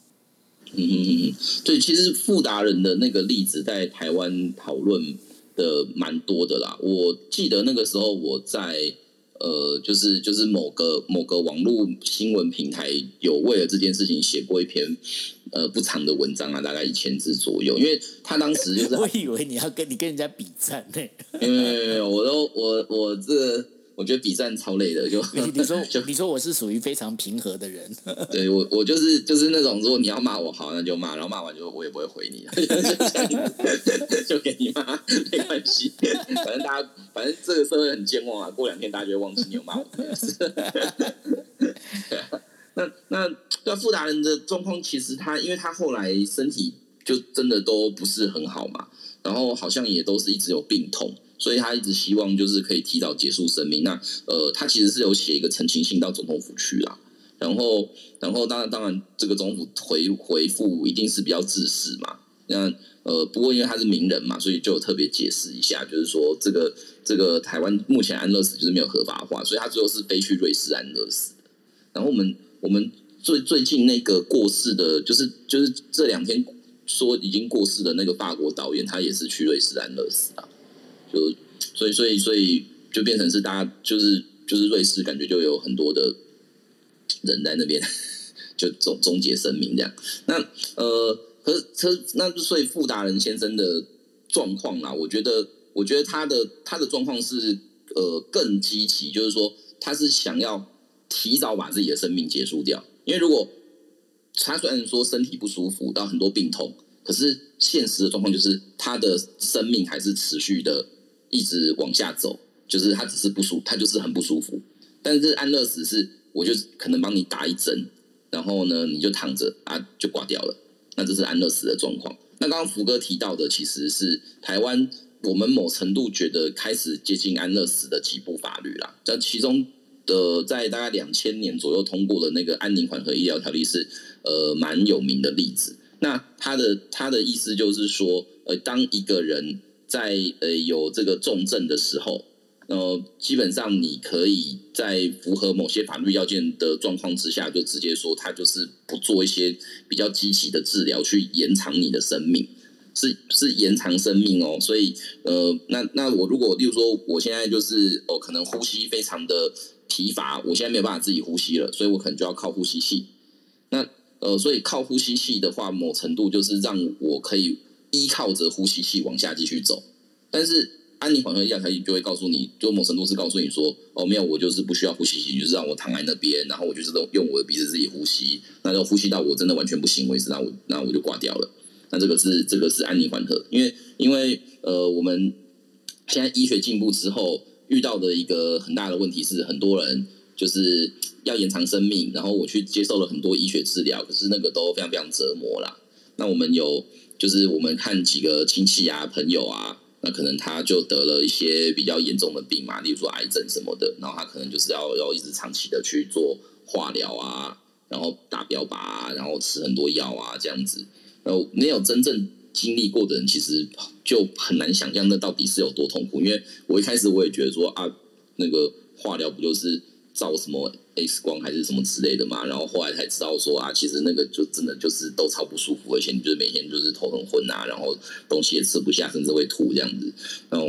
S2: 嗯嗯嗯，对，其实富达人的那个例子在台湾讨论的蛮多的啦。我记得那个时候我在呃，就是就是某个某个网络新闻平台有为了这件事情写过一篇呃不长的文章啊，大概一千字左右。因为他当时就是
S1: 我以为你要跟你跟人家比战呢，
S2: 因为我都我我这我觉得比战超累的。就
S1: 你你说 [laughs] 你说我是属于非常平和的人，[laughs]
S2: 对我我就是就是那种，如果你要骂我好，那就骂，然后骂完就我也不会回你，[laughs] 就给你骂，没关系。反正大家反正这个社会很健忘啊，过两天大家就会忘记你有骂我。那那那富达人的状况，其实他因为他后来身体就真的都不是很好嘛，然后好像也都是一直有病痛，所以他一直希望就是可以提早结束生命。那呃，他其实是有写一个陈情信到总统府去啦，然后然后当然当然这个总统府回回复一定是比较自私嘛。那呃，不过因为他是名人嘛，所以就特别解释一下，就是说这个这个台湾目前安乐死就是没有合法化，所以他最后是飞去瑞士安乐死。然后我们我们最最近那个过世的，就是就是这两天说已经过世的那个法国导演，他也是去瑞士安乐死啊。就所以所以所以就变成是大家就是就是瑞士感觉就有很多的人在那边就终终结生命这样。那呃，可是可那所以富达人先生的状况啊，我觉得我觉得他的他的状况是呃更积极，就是说他是想要。提早把自己的生命结束掉，因为如果他虽然说身体不舒服到很多病痛，可是现实的状况就是他的生命还是持续的一直往下走，就是他只是不舒，他就是很不舒服。但是安乐死是，我就可能帮你打一针，然后呢你就躺着啊就挂掉了，那这是安乐死的状况。那刚刚福哥提到的其实是台湾，我们某程度觉得开始接近安乐死的几部法律啦，这其中。的在大概两千年左右通过的那个安宁缓和医疗条例是呃蛮有名的例子。那他的他的意思就是说，呃，当一个人在呃有这个重症的时候，呃，基本上你可以在符合某些法律要件的状况之下，就直接说他就是不做一些比较积极的治疗去延长你的生命，是是延长生命哦。所以呃，那那我如果例如说我现在就是哦，可能呼吸非常的。疲乏，我现在没有办法自己呼吸了，所以我可能就要靠呼吸器。那呃，所以靠呼吸器的话，某程度就是让我可以依靠着呼吸器往下继续走。但是安妮缓和医疗条件就会告诉你，就某程度是告诉你说，哦，没有，我就是不需要呼吸器，就是让我躺在那边，然后我就是用我的鼻子自己呼吸。那就呼吸到我真的完全不行为止，那我那我就挂掉了。那这个是这个是安妮缓和，因为因为呃，我们现在医学进步之后。遇到的一个很大的问题是，很多人就是要延长生命，然后我去接受了很多医学治疗，可是那个都非常非常折磨啦。那我们有就是我们看几个亲戚啊、朋友啊，那可能他就得了一些比较严重的病嘛，例如说癌症什么的，然后他可能就是要要一直长期的去做化疗啊，然后打标靶啊，然后吃很多药啊这样子，然后没有真正。经历过的人其实就很难想象那到底是有多痛苦，因为我一开始我也觉得说啊，那个化疗不就是照什么 X 光还是什么之类的嘛，然后后来才知道说啊，其实那个就真的就是都超不舒服，而且你就是每天就是头很昏啊，然后东西也吃不下，甚至会吐这样子，然后。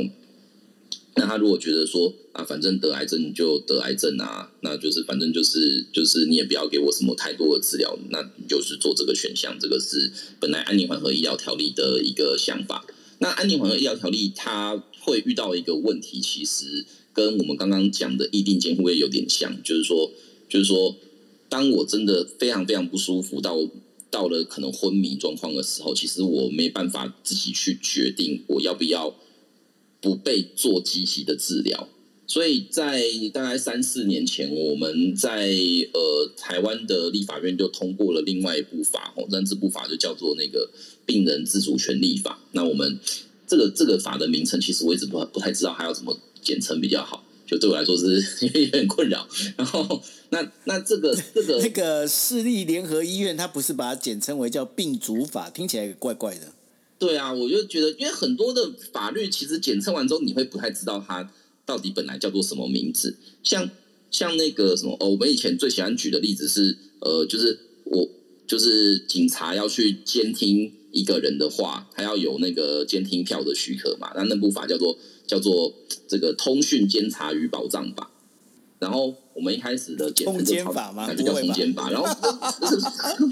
S2: 那他如果觉得说啊，反正得癌症就得癌症啊，那就是反正就是就是你也不要给我什么太多的治疗，那你就是做这个选项。这个是本来安宁缓和医疗条例的一个想法。那安宁缓和医疗条例它会遇到一个问题，其实跟我们刚刚讲的议定监护也有点像，就是说就是说，当我真的非常非常不舒服到到了可能昏迷状况的时候，其实我没办法自己去决定我要不要。不被做积极的治疗，所以在大概三四年前，我们在呃台湾的立法院就通过了另外一部法哦，但这部法就叫做那个病人自主权利法。那我们这个这个法的名称，其实我一直不不太知道还要怎么简称比较好，就对我来说是 [laughs] 有点困扰。然后那那这个 [laughs] 这个
S1: 那个市立联合医院，它不是把它简称为叫病主法，听起来怪怪的。
S2: 对啊，我就觉得，因为很多的法律其实检测完之后，你会不太知道它到底本来叫做什么名字。像像那个什么，哦，我们以前最喜欢举的例子是，呃，就是我就是警察要去监听一个人的话，他要有那个监听票的许可嘛。那那部法叫做叫做这个通讯监察与保障法。然后我们一开始的简称
S1: 就法
S2: 那就叫通奸法。然后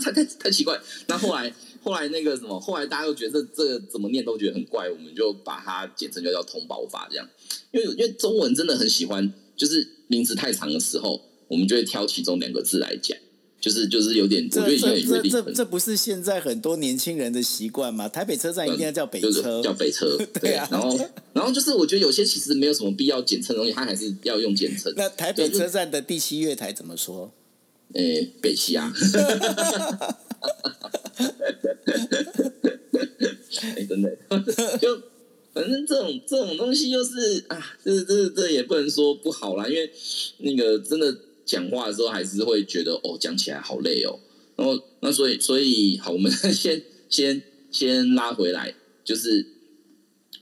S2: 太太太奇怪，那后来。后来那个什么，后来大家又觉得这怎么念都觉得很怪，我们就把它简称就叫通保法这样。因为因为中文真的很喜欢就是名字太长的时候，我们就会挑其中两个字来讲。就是就是有点，我觉得有点
S1: 这这这不是现在很多年轻人的习惯吗？台北车站一定要叫北车，
S2: 叫北车，[laughs] 对啊。然后然后就是我觉得有些其实没有什么必要简称的东西，它还是要用简称。
S1: 那台北车站的第七月台怎么说？
S2: 诶，北七啊。[laughs] 哎，真的，就反正这种这种东西就是啊，这这这也不能说不好啦，因为那个真的。讲话的时候还是会觉得哦，讲起来好累哦。然后那所以所以好，我们先先先拉回来，就是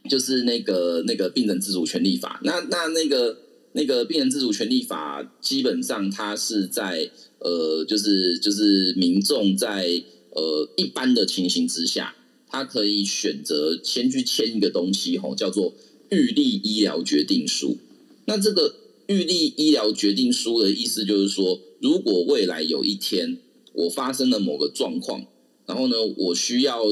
S2: 就是那个那个病人自主权利法。那那那个那个病人自主权利法，基本上它是在呃，就是就是民众在呃一般的情形之下，他可以选择先去签一个东西吼，叫做预立医疗决定书。那这个。预立医疗决定书的意思就是说，如果未来有一天我发生了某个状况，然后呢，我需要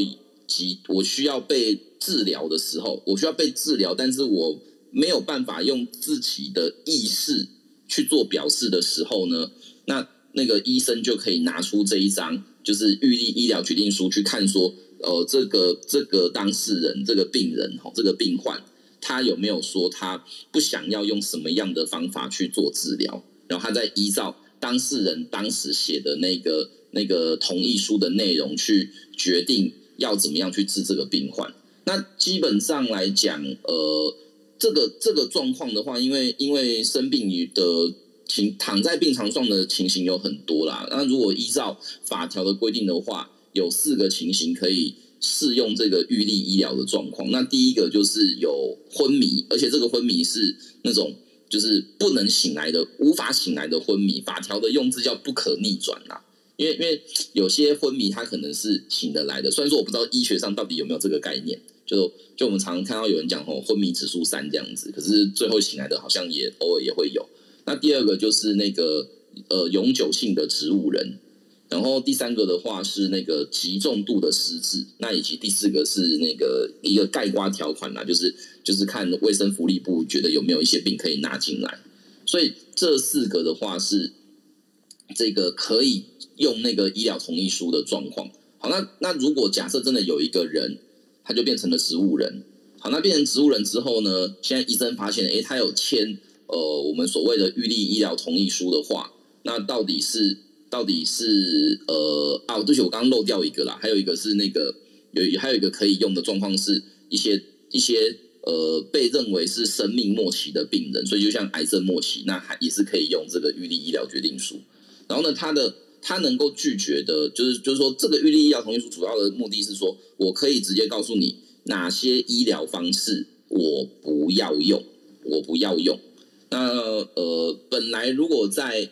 S2: 急，我需要被治疗的时候，我需要被治疗，但是我没有办法用自己的意识去做表示的时候呢，那那个医生就可以拿出这一张就是预立医疗决定书去看，说，呃，这个这个当事人，这个病人，哈，这个病患。他有没有说他不想要用什么样的方法去做治疗？然后他再依照当事人当时写的那个那个同意书的内容去决定要怎么样去治这个病患。那基本上来讲，呃，这个这个状况的话，因为因为生病的情躺在病床上的情形有很多啦。那如果依照法条的规定的话，有四个情形可以。适用这个预立医疗的状况，那第一个就是有昏迷，而且这个昏迷是那种就是不能醒来的、无法醒来的昏迷。法条的用字叫不可逆转呐，因为因为有些昏迷它可能是醒得来的，虽然说我不知道医学上到底有没有这个概念，就就我们常常看到有人讲哦昏迷指数三这样子，可是最后醒来的好像也偶尔也会有。那第二个就是那个呃永久性的植物人。然后第三个的话是那个极重度的失智，那以及第四个是那个一个盖瓜条款啦，就是就是看卫生福利部觉得有没有一些病可以拿进来，所以这四个的话是这个可以用那个医疗同意书的状况。好，那那如果假设真的有一个人，他就变成了植物人，好，那变成植物人之后呢，现在医生发现，哎，他有签呃我们所谓的预立医疗同意书的话，那到底是？到底是呃啊，对不起，我刚刚漏掉一个啦，还有一个是那个有还有一个可以用的状况是一些一些呃被认为是生命末期的病人，所以就像癌症末期，那还也是可以用这个预立医疗决定书。然后呢，他的他能够拒绝的，就是就是说这个预立医疗同意书主要的目的是说我可以直接告诉你哪些医疗方式我不要用，我不要用。那呃，本来如果在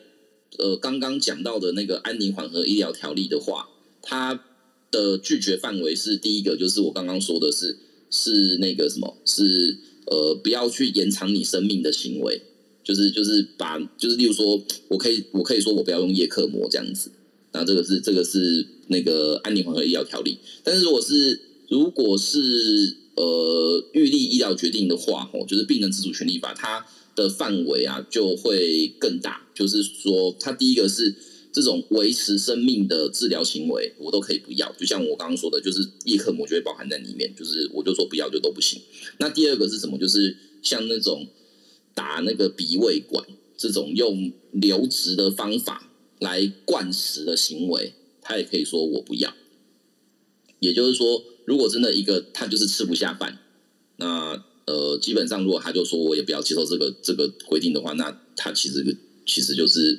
S2: 呃，刚刚讲到的那个安宁缓和医疗条例的话，它的拒绝范围是第一个，就是我刚刚说的是是那个什么，是呃不要去延长你生命的行为，就是就是把就是例如说我可以我可以说我不要用叶克膜这样子，那这个是这个是那个安宁缓和医疗条例，但是如果是如果是呃预立医疗决定的话，吼，就是病人自主权利法它。的范围啊就会更大，就是说，它第一个是这种维持生命的治疗行为，我都可以不要。就像我刚刚说的，就是叶克膜就会包含在里面，就是我就说不要就都不行。那第二个是什么？就是像那种打那个鼻胃管这种用流质的方法来灌食的行为，他也可以说我不要。也就是说，如果真的一个他就是吃不下饭，那。呃，基本上如果他就说我也不要接受这个这个规定的话，那他其实其实就是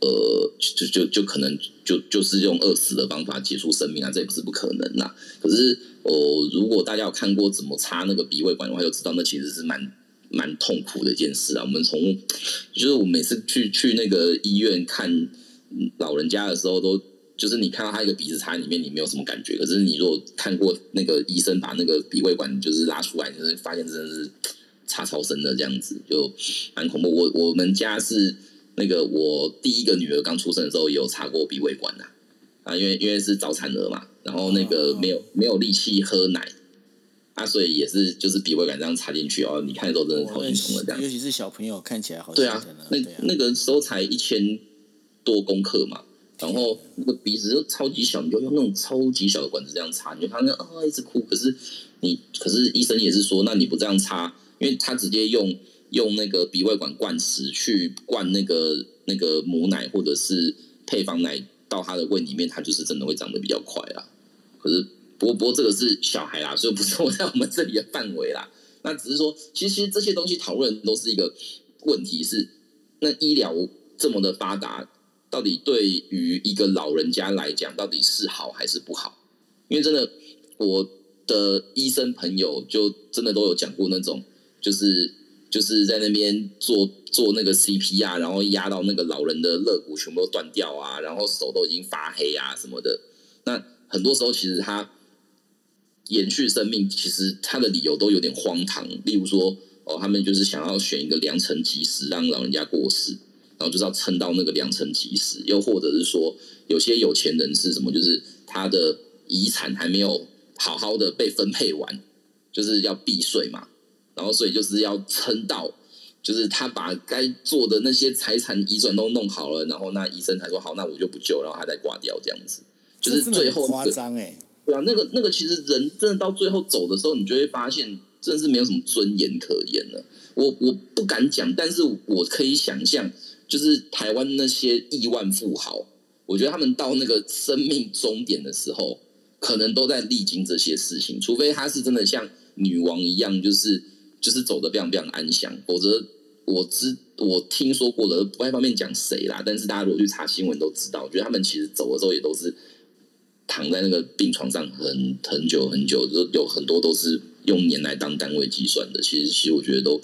S2: 呃，就就就可能就就是用饿死的方法结束生命啊，这也不是不可能呐。可是哦，如果大家有看过怎么插那个鼻胃管的话，就知道那其实是蛮蛮痛苦的一件事啊。我们从就是我每次去去那个医院看老人家的时候都。就是你看到他一个鼻子插在里面，你没有什么感觉。可是你如果看过那个医生把那个鼻胃管就是拉出来，就是发现真的是插超深的这样子，就蛮恐怖。我我们家是那个我第一个女儿刚出生的时候有插过鼻胃管呐啊，因为因为是早产儿嘛，然后那个没有没有力气喝奶啊，所以也是就是鼻胃管这样插进去哦，你看的时候真的超心痛的这样。
S1: 尤其是小朋友看起来好
S2: 对啊，那那个时候才一千多公克嘛，然后那个鼻子又超级小，你就用那种超级小的管子这样插，你就看那啊一直哭，可是你可是医生也是说，那你不这样插，因为他直接用用那个鼻胃管灌食去灌那个那个母奶或者是配方奶到他的胃里面，他就是真的会长得比较快啦。可是。不过，不过这个是小孩啦，所以不是我在我们这里的范围啦。那只是说，其实这些东西讨论都是一个问题：是那医疗这么的发达，到底对于一个老人家来讲，到底是好还是不好？因为真的，我的医生朋友就真的都有讲过那种，就是就是在那边做做那个 CPR，然后压到那个老人的肋骨全部都断掉啊，然后手都已经发黑啊什么的。那很多时候，其实他。延续生命，其实他的理由都有点荒唐。例如说，哦，他们就是想要选一个良辰吉时让老人家过世，然后就是要撑到那个良辰吉时。又或者是说，有些有钱人是什么，就是他的遗产还没有好好的被分配完，就是要避税嘛。然后所以就是要撑到，就是他把该做的那些财产移转都弄好了，然后那医生才说好，那我就不救，然后他再挂掉这样子。就是最后
S1: 夸张哎。
S2: 对啊，那个那个，其实人真的到最后走的时候，你就会发现，真的是没有什么尊严可言了。我我不敢讲，但是我可以想象，就是台湾那些亿万富豪，我觉得他们到那个生命终点的时候，可能都在历经这些事情。除非他是真的像女王一样，就是就是走的非常非常安详，否则我知我听说过的，不太方便讲谁啦。但是大家如果去查新闻都知道，我觉得他们其实走的时候也都是。躺在那个病床上很很久很久，就有很多都是用年来当单位计算的。其实，其实我觉得都，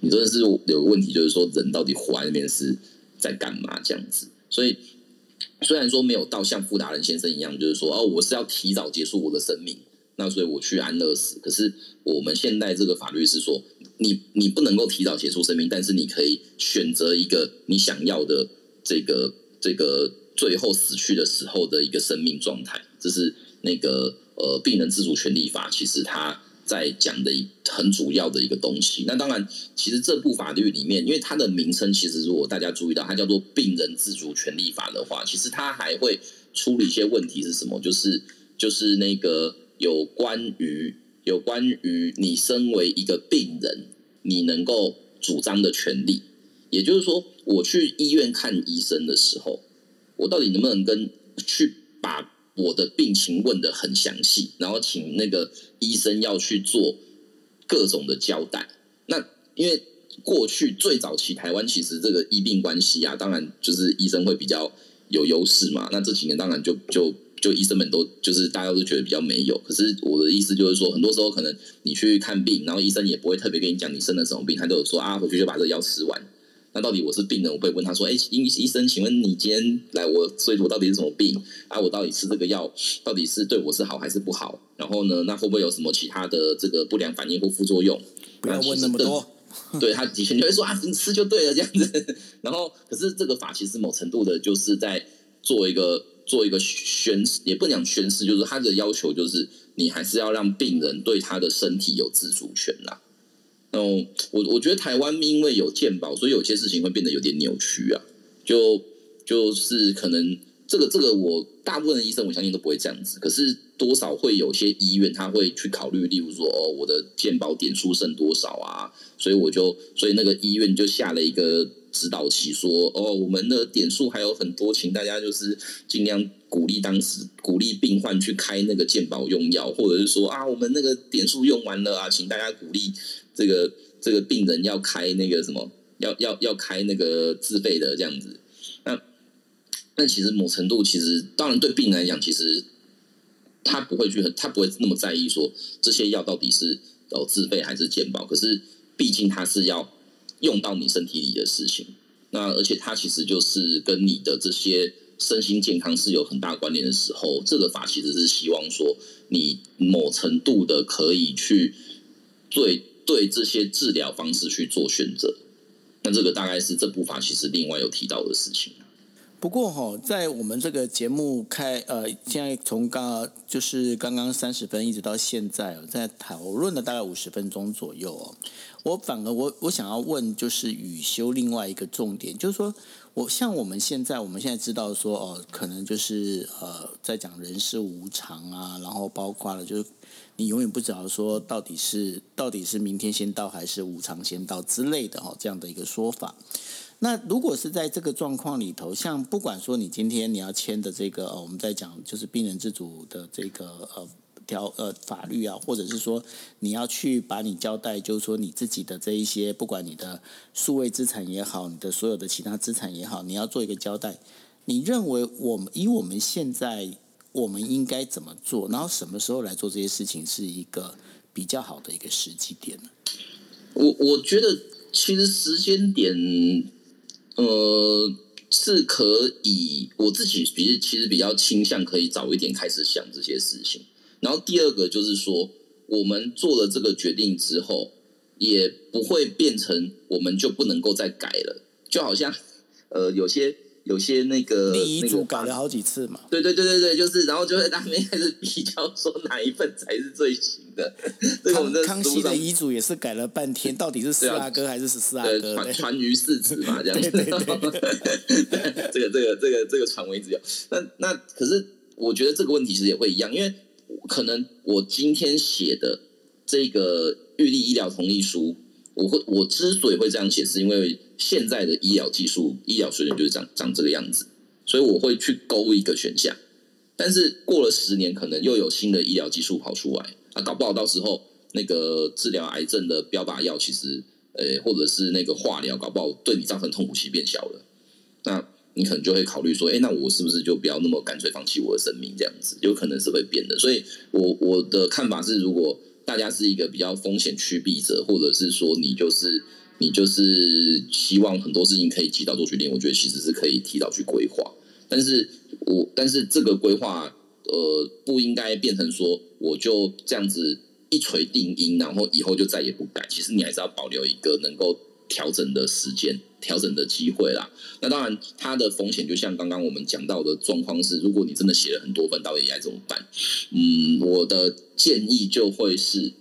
S2: 你真的是有个问题，就是说人到底活在那边是在干嘛这样子。所以，虽然说没有到像富达人先生一样，就是说哦，我是要提早结束我的生命，那所以我去安乐死。可是我们现在这个法律是说，你你不能够提早结束生命，但是你可以选择一个你想要的这个这个最后死去的时候的一个生命状态。这是那个呃病人自主权利法，其实它在讲的一很主要的一个东西。那当然，其实这部法律里面，因为它的名称其实如果大家注意到，它叫做病人自主权利法的话，其实它还会处理一些问题是什么？就是就是那个有关于有关于你身为一个病人，你能够主张的权利。也就是说，我去医院看医生的时候，我到底能不能跟去把我的病情问的很详细，然后请那个医生要去做各种的交代。那因为过去最早期台湾其实这个医病关系啊，当然就是医生会比较有优势嘛。那这几年当然就就就医生们都就是大家都觉得比较没有。可是我的意思就是说，很多时候可能你去看病，然后医生也不会特别跟你讲你生了什么病，他就说啊，回去就把这药吃完。那到底我是病人，我会问他说：“哎，医医生，请问你今天来我，所以我到底是什么病？啊，我到底吃这个药，到底是对我是好还是不好？然后呢，那会不会有什么其他的这个不良反应或副作用？
S1: 不要问那么多。
S2: 对他以前就会说啊，你吃就对了这样子。然后，可是这个法其实某程度的就是在做一个做一个宣誓，也不讲宣誓，就是他的要求就是你还是要让病人对他的身体有自主权啦。”哦，我我觉得台湾因为有健保，所以有些事情会变得有点扭曲啊。就就是可能这个这个，我大部分的医生我相信都不会这样子。可是多少会有些医院他会去考虑，例如说哦，我的健保点数剩多少啊？所以我就所以那个医院就下了一个指导期，说哦，我们的点数还有很多，请大家就是尽量鼓励当时鼓励病患去开那个健保用药，或者是说啊，我们那个点数用完了啊，请大家鼓励。这个这个病人要开那个什么，要要要开那个自费的这样子，那那其实某程度其实当然对病人来讲，其实他不会去很，他不会那么在意说这些药到底是哦自费还是健保，可是毕竟它是要用到你身体里的事情，那而且它其实就是跟你的这些身心健康是有很大关联的时候，这个法其实是希望说你某程度的可以去对。对这些治疗方式去做选择，那这个大概是这部法其实另外有提到的事情。
S1: 不过哈，在我们这个节目开呃，现在从刚就是刚刚三十分一直到现在，在讨论了大概五十分钟左右哦。我反而我我想要问，就是雨修另外一个重点，就是说我像我们现在我们现在知道说哦，可能就是呃，在讲人事无常啊，然后包括了就是你永远不知道说到底是到底是明天先到还是无常先到之类的哦，这样的一个说法。那如果是在这个状况里头，像不管说你今天你要签的这个呃，我们在讲就是病人自主的这个呃。条呃法律啊，或者是说你要去把你交代，就是说你自己的这一些，不管你的数位资产也好，你的所有的其他资产也好，你要做一个交代。你认为我们以我们现在我们应该怎么做？然后什么时候来做这些事情是一个比较好的一个时机点呢？
S2: 我我觉得其实时间点呃是可以，我自己比其实比较倾向可以早一点开始想这些事情。然后第二个就是说，我们做了这个决定之后，也不会变成我们就不能够再改了。就好像，呃，有些有些那个
S1: 遗嘱改了好几次嘛。
S2: 对对对对对，就是，然后就会那边开始比较说哪一份才是最新的。[laughs]
S1: 康康熙的遗嘱也是改了半天，到底是四阿哥还是十四阿哥？
S2: 传 [laughs] 传于世子嘛，这样子。[laughs] 这个这个这个这个传为只有。那那可是我觉得这个问题其实也会一样，因为。可能我今天写的这个预立医疗同意书，我会我之所以会这样写，是因为现在的医疗技术、医疗水准就是长长这个样子，所以我会去勾一个选项。但是过了十年，可能又有新的医疗技术跑出来啊，搞不好到时候那个治疗癌症的标靶药，其实呃，或者是那个化疗，搞不好对你造成痛苦期变小了。那你可能就会考虑说，哎，那我是不是就不要那么干脆放弃我的生命？这样子有可能是会变的。所以，我我的看法是，如果大家是一个比较风险趋避者，或者是说你就是你就是希望很多事情可以及早做决定，我觉得其实是可以提早去规划。但是我但是这个规划呃不应该变成说我就这样子一锤定音，然后以后就再也不改。其实你还是要保留一个能够调整的时间。调整的机会啦，那当然它的风险就像刚刚我们讲到的状况是，如果你真的写了很多份，到底该怎么办？嗯，我的建议就会是，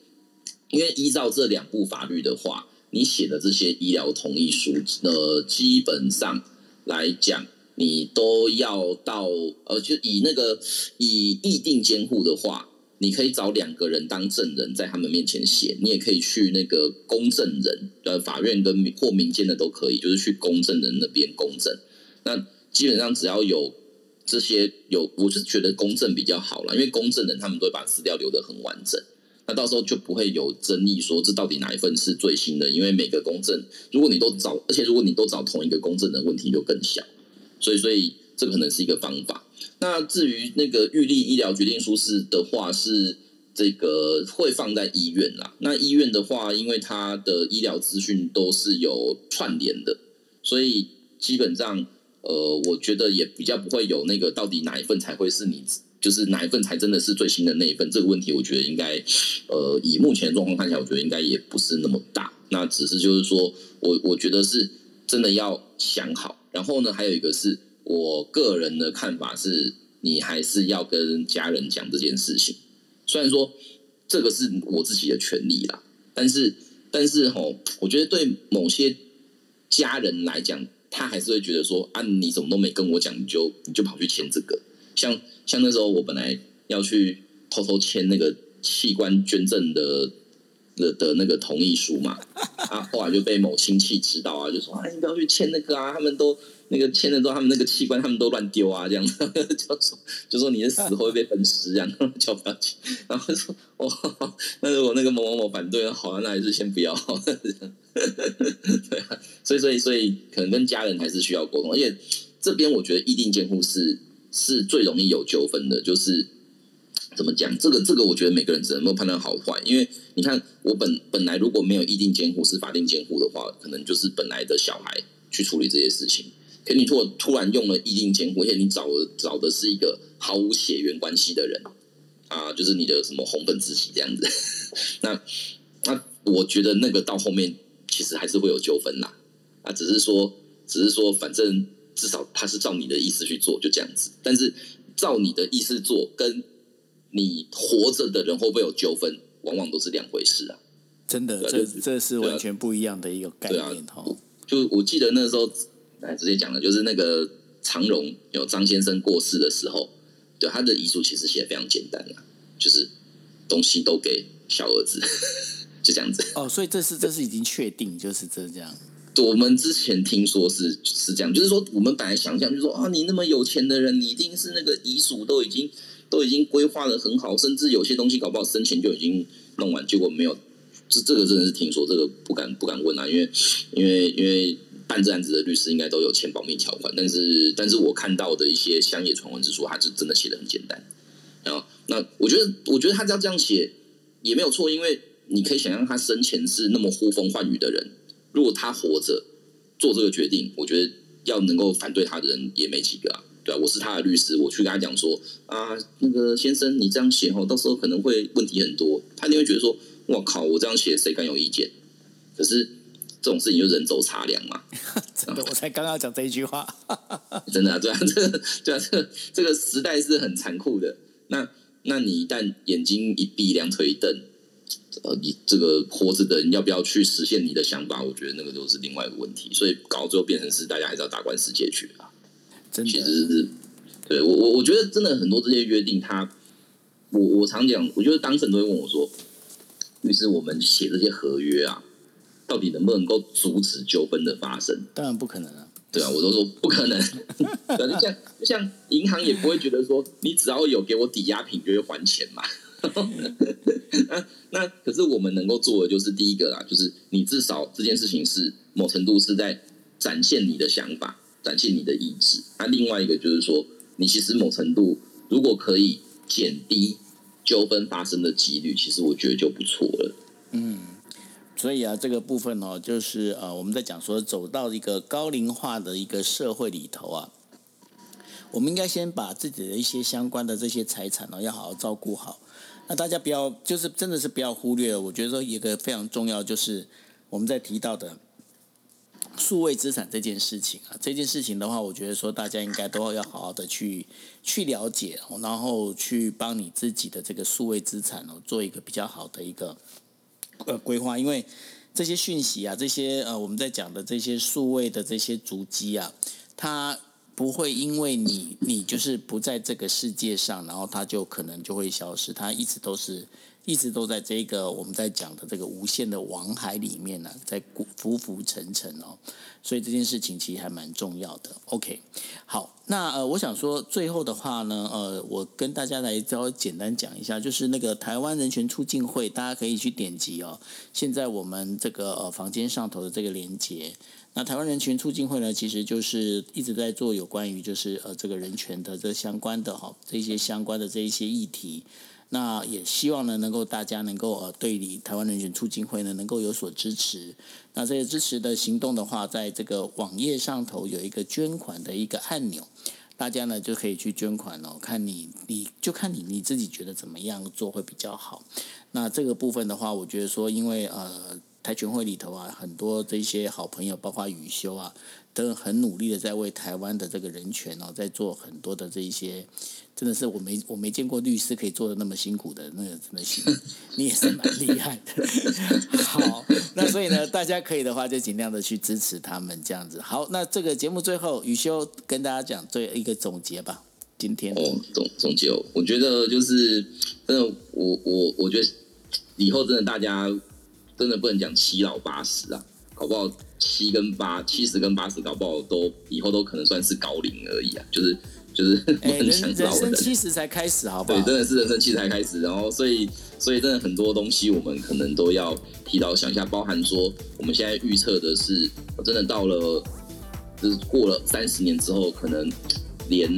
S2: 因为依照这两部法律的话，你写的这些医疗同意书，呃，基本上来讲，你都要到，呃，就以那个以议定监护的话。你可以找两个人当证人，在他们面前写。你也可以去那个公证人，呃，法院跟或民间的都可以，就是去公证人那边公证。那基本上只要有这些有，我是觉得公证比较好了，因为公证人他们都会把资料留得很完整。那到时候就不会有争议，说这到底哪一份是最新的？因为每个公证，如果你都找，而且如果你都找同一个公证人，问题就更小。所以，所以这可能是一个方法。那至于那个预立医疗决定书是的话，是这个会放在医院啦。那医院的话，因为它的医疗资讯都是有串联的，所以基本上，呃，我觉得也比较不会有那个到底哪一份才会是你，就是哪一份才真的是最新的那一份这个问题。我觉得应该，呃，以目前的状况看起来，我觉得应该也不是那么大。那只是就是说我我觉得是真的要想好。然后呢，还有一个是。我个人的看法是，你还是要跟家人讲这件事情。虽然说这个是我自己的权利啦，但是但是吼，我觉得对某些家人来讲，他还是会觉得说啊，你怎么都没跟我讲，你就你就跑去签这个。像像那时候我本来要去偷偷签那个器官捐赠的的的那个同意书嘛，啊，后来就被某亲戚知道啊，就说啊，你不要去签那个啊，他们都。那个签了之后，他们那个器官他们都乱丢啊，这样子 [laughs] 就说就说你的死后会被分尸，这样 [laughs] 叫不要去。然后说哦，那如果那个某某某反对，好，啊那还是先不要。[laughs] 对啊，所以所以所以可能跟家人还是需要沟通，而且这边我觉得议定监护是是最容易有纠纷的，就是怎么讲？这个这个我觉得每个人只能够判断好坏，因为你看我本本来如果没有议定监护是法定监护的话，可能就是本来的小孩去处理这些事情。可你如果突然用了意定监护，而且你找找的是一个毫无血缘关系的人啊，就是你的什么红粉知己这样子，[laughs] 那那我觉得那个到后面其实还是会有纠纷啦。啊，只是说，只是说，反正至少他是照你的意思去做，就这样子。但是照你的意思做，跟你活着的人会不会有纠纷，往往都是两回事啊。
S1: 真的，这这是完全不一样的一个概念哈。
S2: 就我记得那时候，来直接讲的，就是那个长荣有张先生过世的时候，对他的遗嘱其实写的非常简单啊，就是东西都给小儿子，[laughs] 就这样子。
S1: 哦，所以这是这是已经确定就是这样。
S2: 我们之前听说是是这样，就是说我们本来想象就是说啊，你那么有钱的人，你一定是那个遗嘱都已经都已经规划的很好，甚至有些东西搞不好生前就已经弄完，结果没有。这这个真的是听说，这个不敢不敢问啊，因为因为因为办这案子的律师应该都有签保密条款，但是但是我看到的一些乡野传闻之书，他是真的写的很简单。然后那我觉得我觉得他要这样写也没有错，因为你可以想象他生前是那么呼风唤雨的人，如果他活着做这个决定，我觉得要能够反对他的人也没几个啊。对啊，我是他的律师，我去跟他讲说啊，那个先生你这样写哦，到时候可能会问题很多，他一定会觉得说。我靠！我这样写，谁敢有意见？可是这种事情就人走茶凉嘛。[laughs]
S1: 真的，我才刚刚讲这一句话。[laughs]
S2: 真的啊，对啊，这个对啊，这个这个时代是很残酷的。那那你一旦眼睛一闭，两腿一蹬，呃，你这个活着的人要不要去实现你的想法？我觉得那个都是另外一个问题。所以搞到最后变成是大家还是要打官司解决啊。
S1: 真
S2: 的，其实是对我我我觉得真的很多这些约定，他我我常讲，我觉得当事人都会问我说。律师，我们写这些合约啊，到底能不能够阻止纠纷的发生？
S1: 当然不可能啊！
S2: 对啊，我都说不可能。[laughs] 像像银行也不会觉得说，你只要有给我抵押品就会还钱嘛。[laughs] 那那可是我们能够做的就是第一个啦，就是你至少这件事情是某程度是在展现你的想法，展现你的意志。那另外一个就是说，你其实某程度如果可以减低。纠纷发生的几率，其实我觉得就不错了。
S1: 嗯，所以啊，这个部分哦，就是呃，我们在讲说，走到一个高龄化的一个社会里头啊，我们应该先把自己的一些相关的这些财产呢，要好好照顾好。那大家不要，就是真的是不要忽略。我觉得说一个非常重要，就是我们在提到的。数位资产这件事情啊，这件事情的话，我觉得说大家应该都要好好的去去了解，然后去帮你自己的这个数位资产哦，做一个比较好的一个呃规划。因为这些讯息啊，这些呃我们在讲的这些数位的这些足迹啊，它不会因为你你就是不在这个世界上，然后它就可能就会消失，它一直都是。一直都在这个我们在讲的这个无限的网海里面呢，在浮浮沉沉哦，所以这件事情其实还蛮重要的。OK，好，那呃，我想说最后的话呢，呃，我跟大家来稍微简单讲一下，就是那个台湾人权促进会，大家可以去点击哦。现在我们这个呃房间上头的这个连接，那台湾人权促进会呢，其实就是一直在做有关于就是呃这个人权的这相关的哈这些相关的这一些议题。那也希望呢，能够大家能够呃，对你台湾人权促进会呢，能够有所支持。那这些支持的行动的话，在这个网页上头有一个捐款的一个按钮，大家呢就可以去捐款哦。看你，你就看你你自己觉得怎么样做会比较好。那这个部分的话，我觉得说，因为呃，台全会里头啊，很多这些好朋友，包括雨修啊，都很努力的在为台湾的这个人权哦，在做很多的这一些。真的是我没我没见过律师可以做的那么辛苦的那个真的行，[laughs] 你也是蛮厉害的。[laughs] 好，那所以呢，大家可以的话就尽量的去支持他们这样子。好，那这个节目最后雨修跟大家讲最一个总结吧。今天
S2: 哦总总结，我觉得就是真的，我我我觉得以后真的大家真的不能讲七老八十啊，搞不好七跟八七十跟八十搞不好都以后都可能算是高龄而已啊，就是。就是
S1: 人人生七十才开始，好不
S2: 好？对，真的是人生七十才开始。然后，所以，所以真的很多东西，我们可能都要提到想一下，包含说，我们现在预测的是，真的到了，就是过了三十年之后，可能连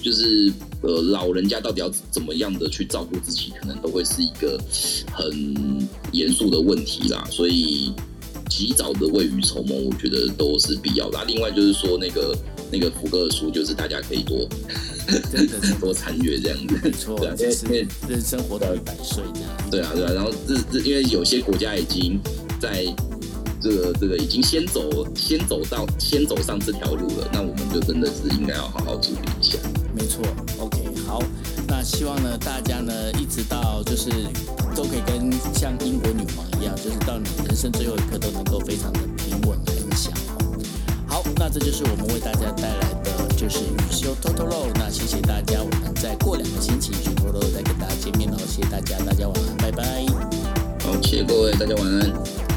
S2: 就是呃，老人家到底要怎么样的去照顾自己，可能都会是一个很严肃的问题啦。所以，及早的未雨绸缪，我觉得都是必要的。另外，就是说那个。那个福哥的书就是大家可以多 [laughs] 多参阅这样子，
S1: 没错，对啊，因为人生活到一百岁这样，
S2: 对啊，对啊，然后这这因为有些国家已经在这个这个已经先走先走到先走上这条路了，那我们就真的是应该要好好注意一下。
S1: 没错，OK，好，那希望呢大家呢一直到就是都可以跟像英国女王一样，就是到你人生最后一刻都能够非常的那这就是我们为大家带来的就是雨修 Totoro，那谢谢大家，我们再过两个星期雨修 Totoro 再跟大家见面喽，谢谢大家，大家晚安，拜拜。
S2: 好，谢谢各位，大家晚安。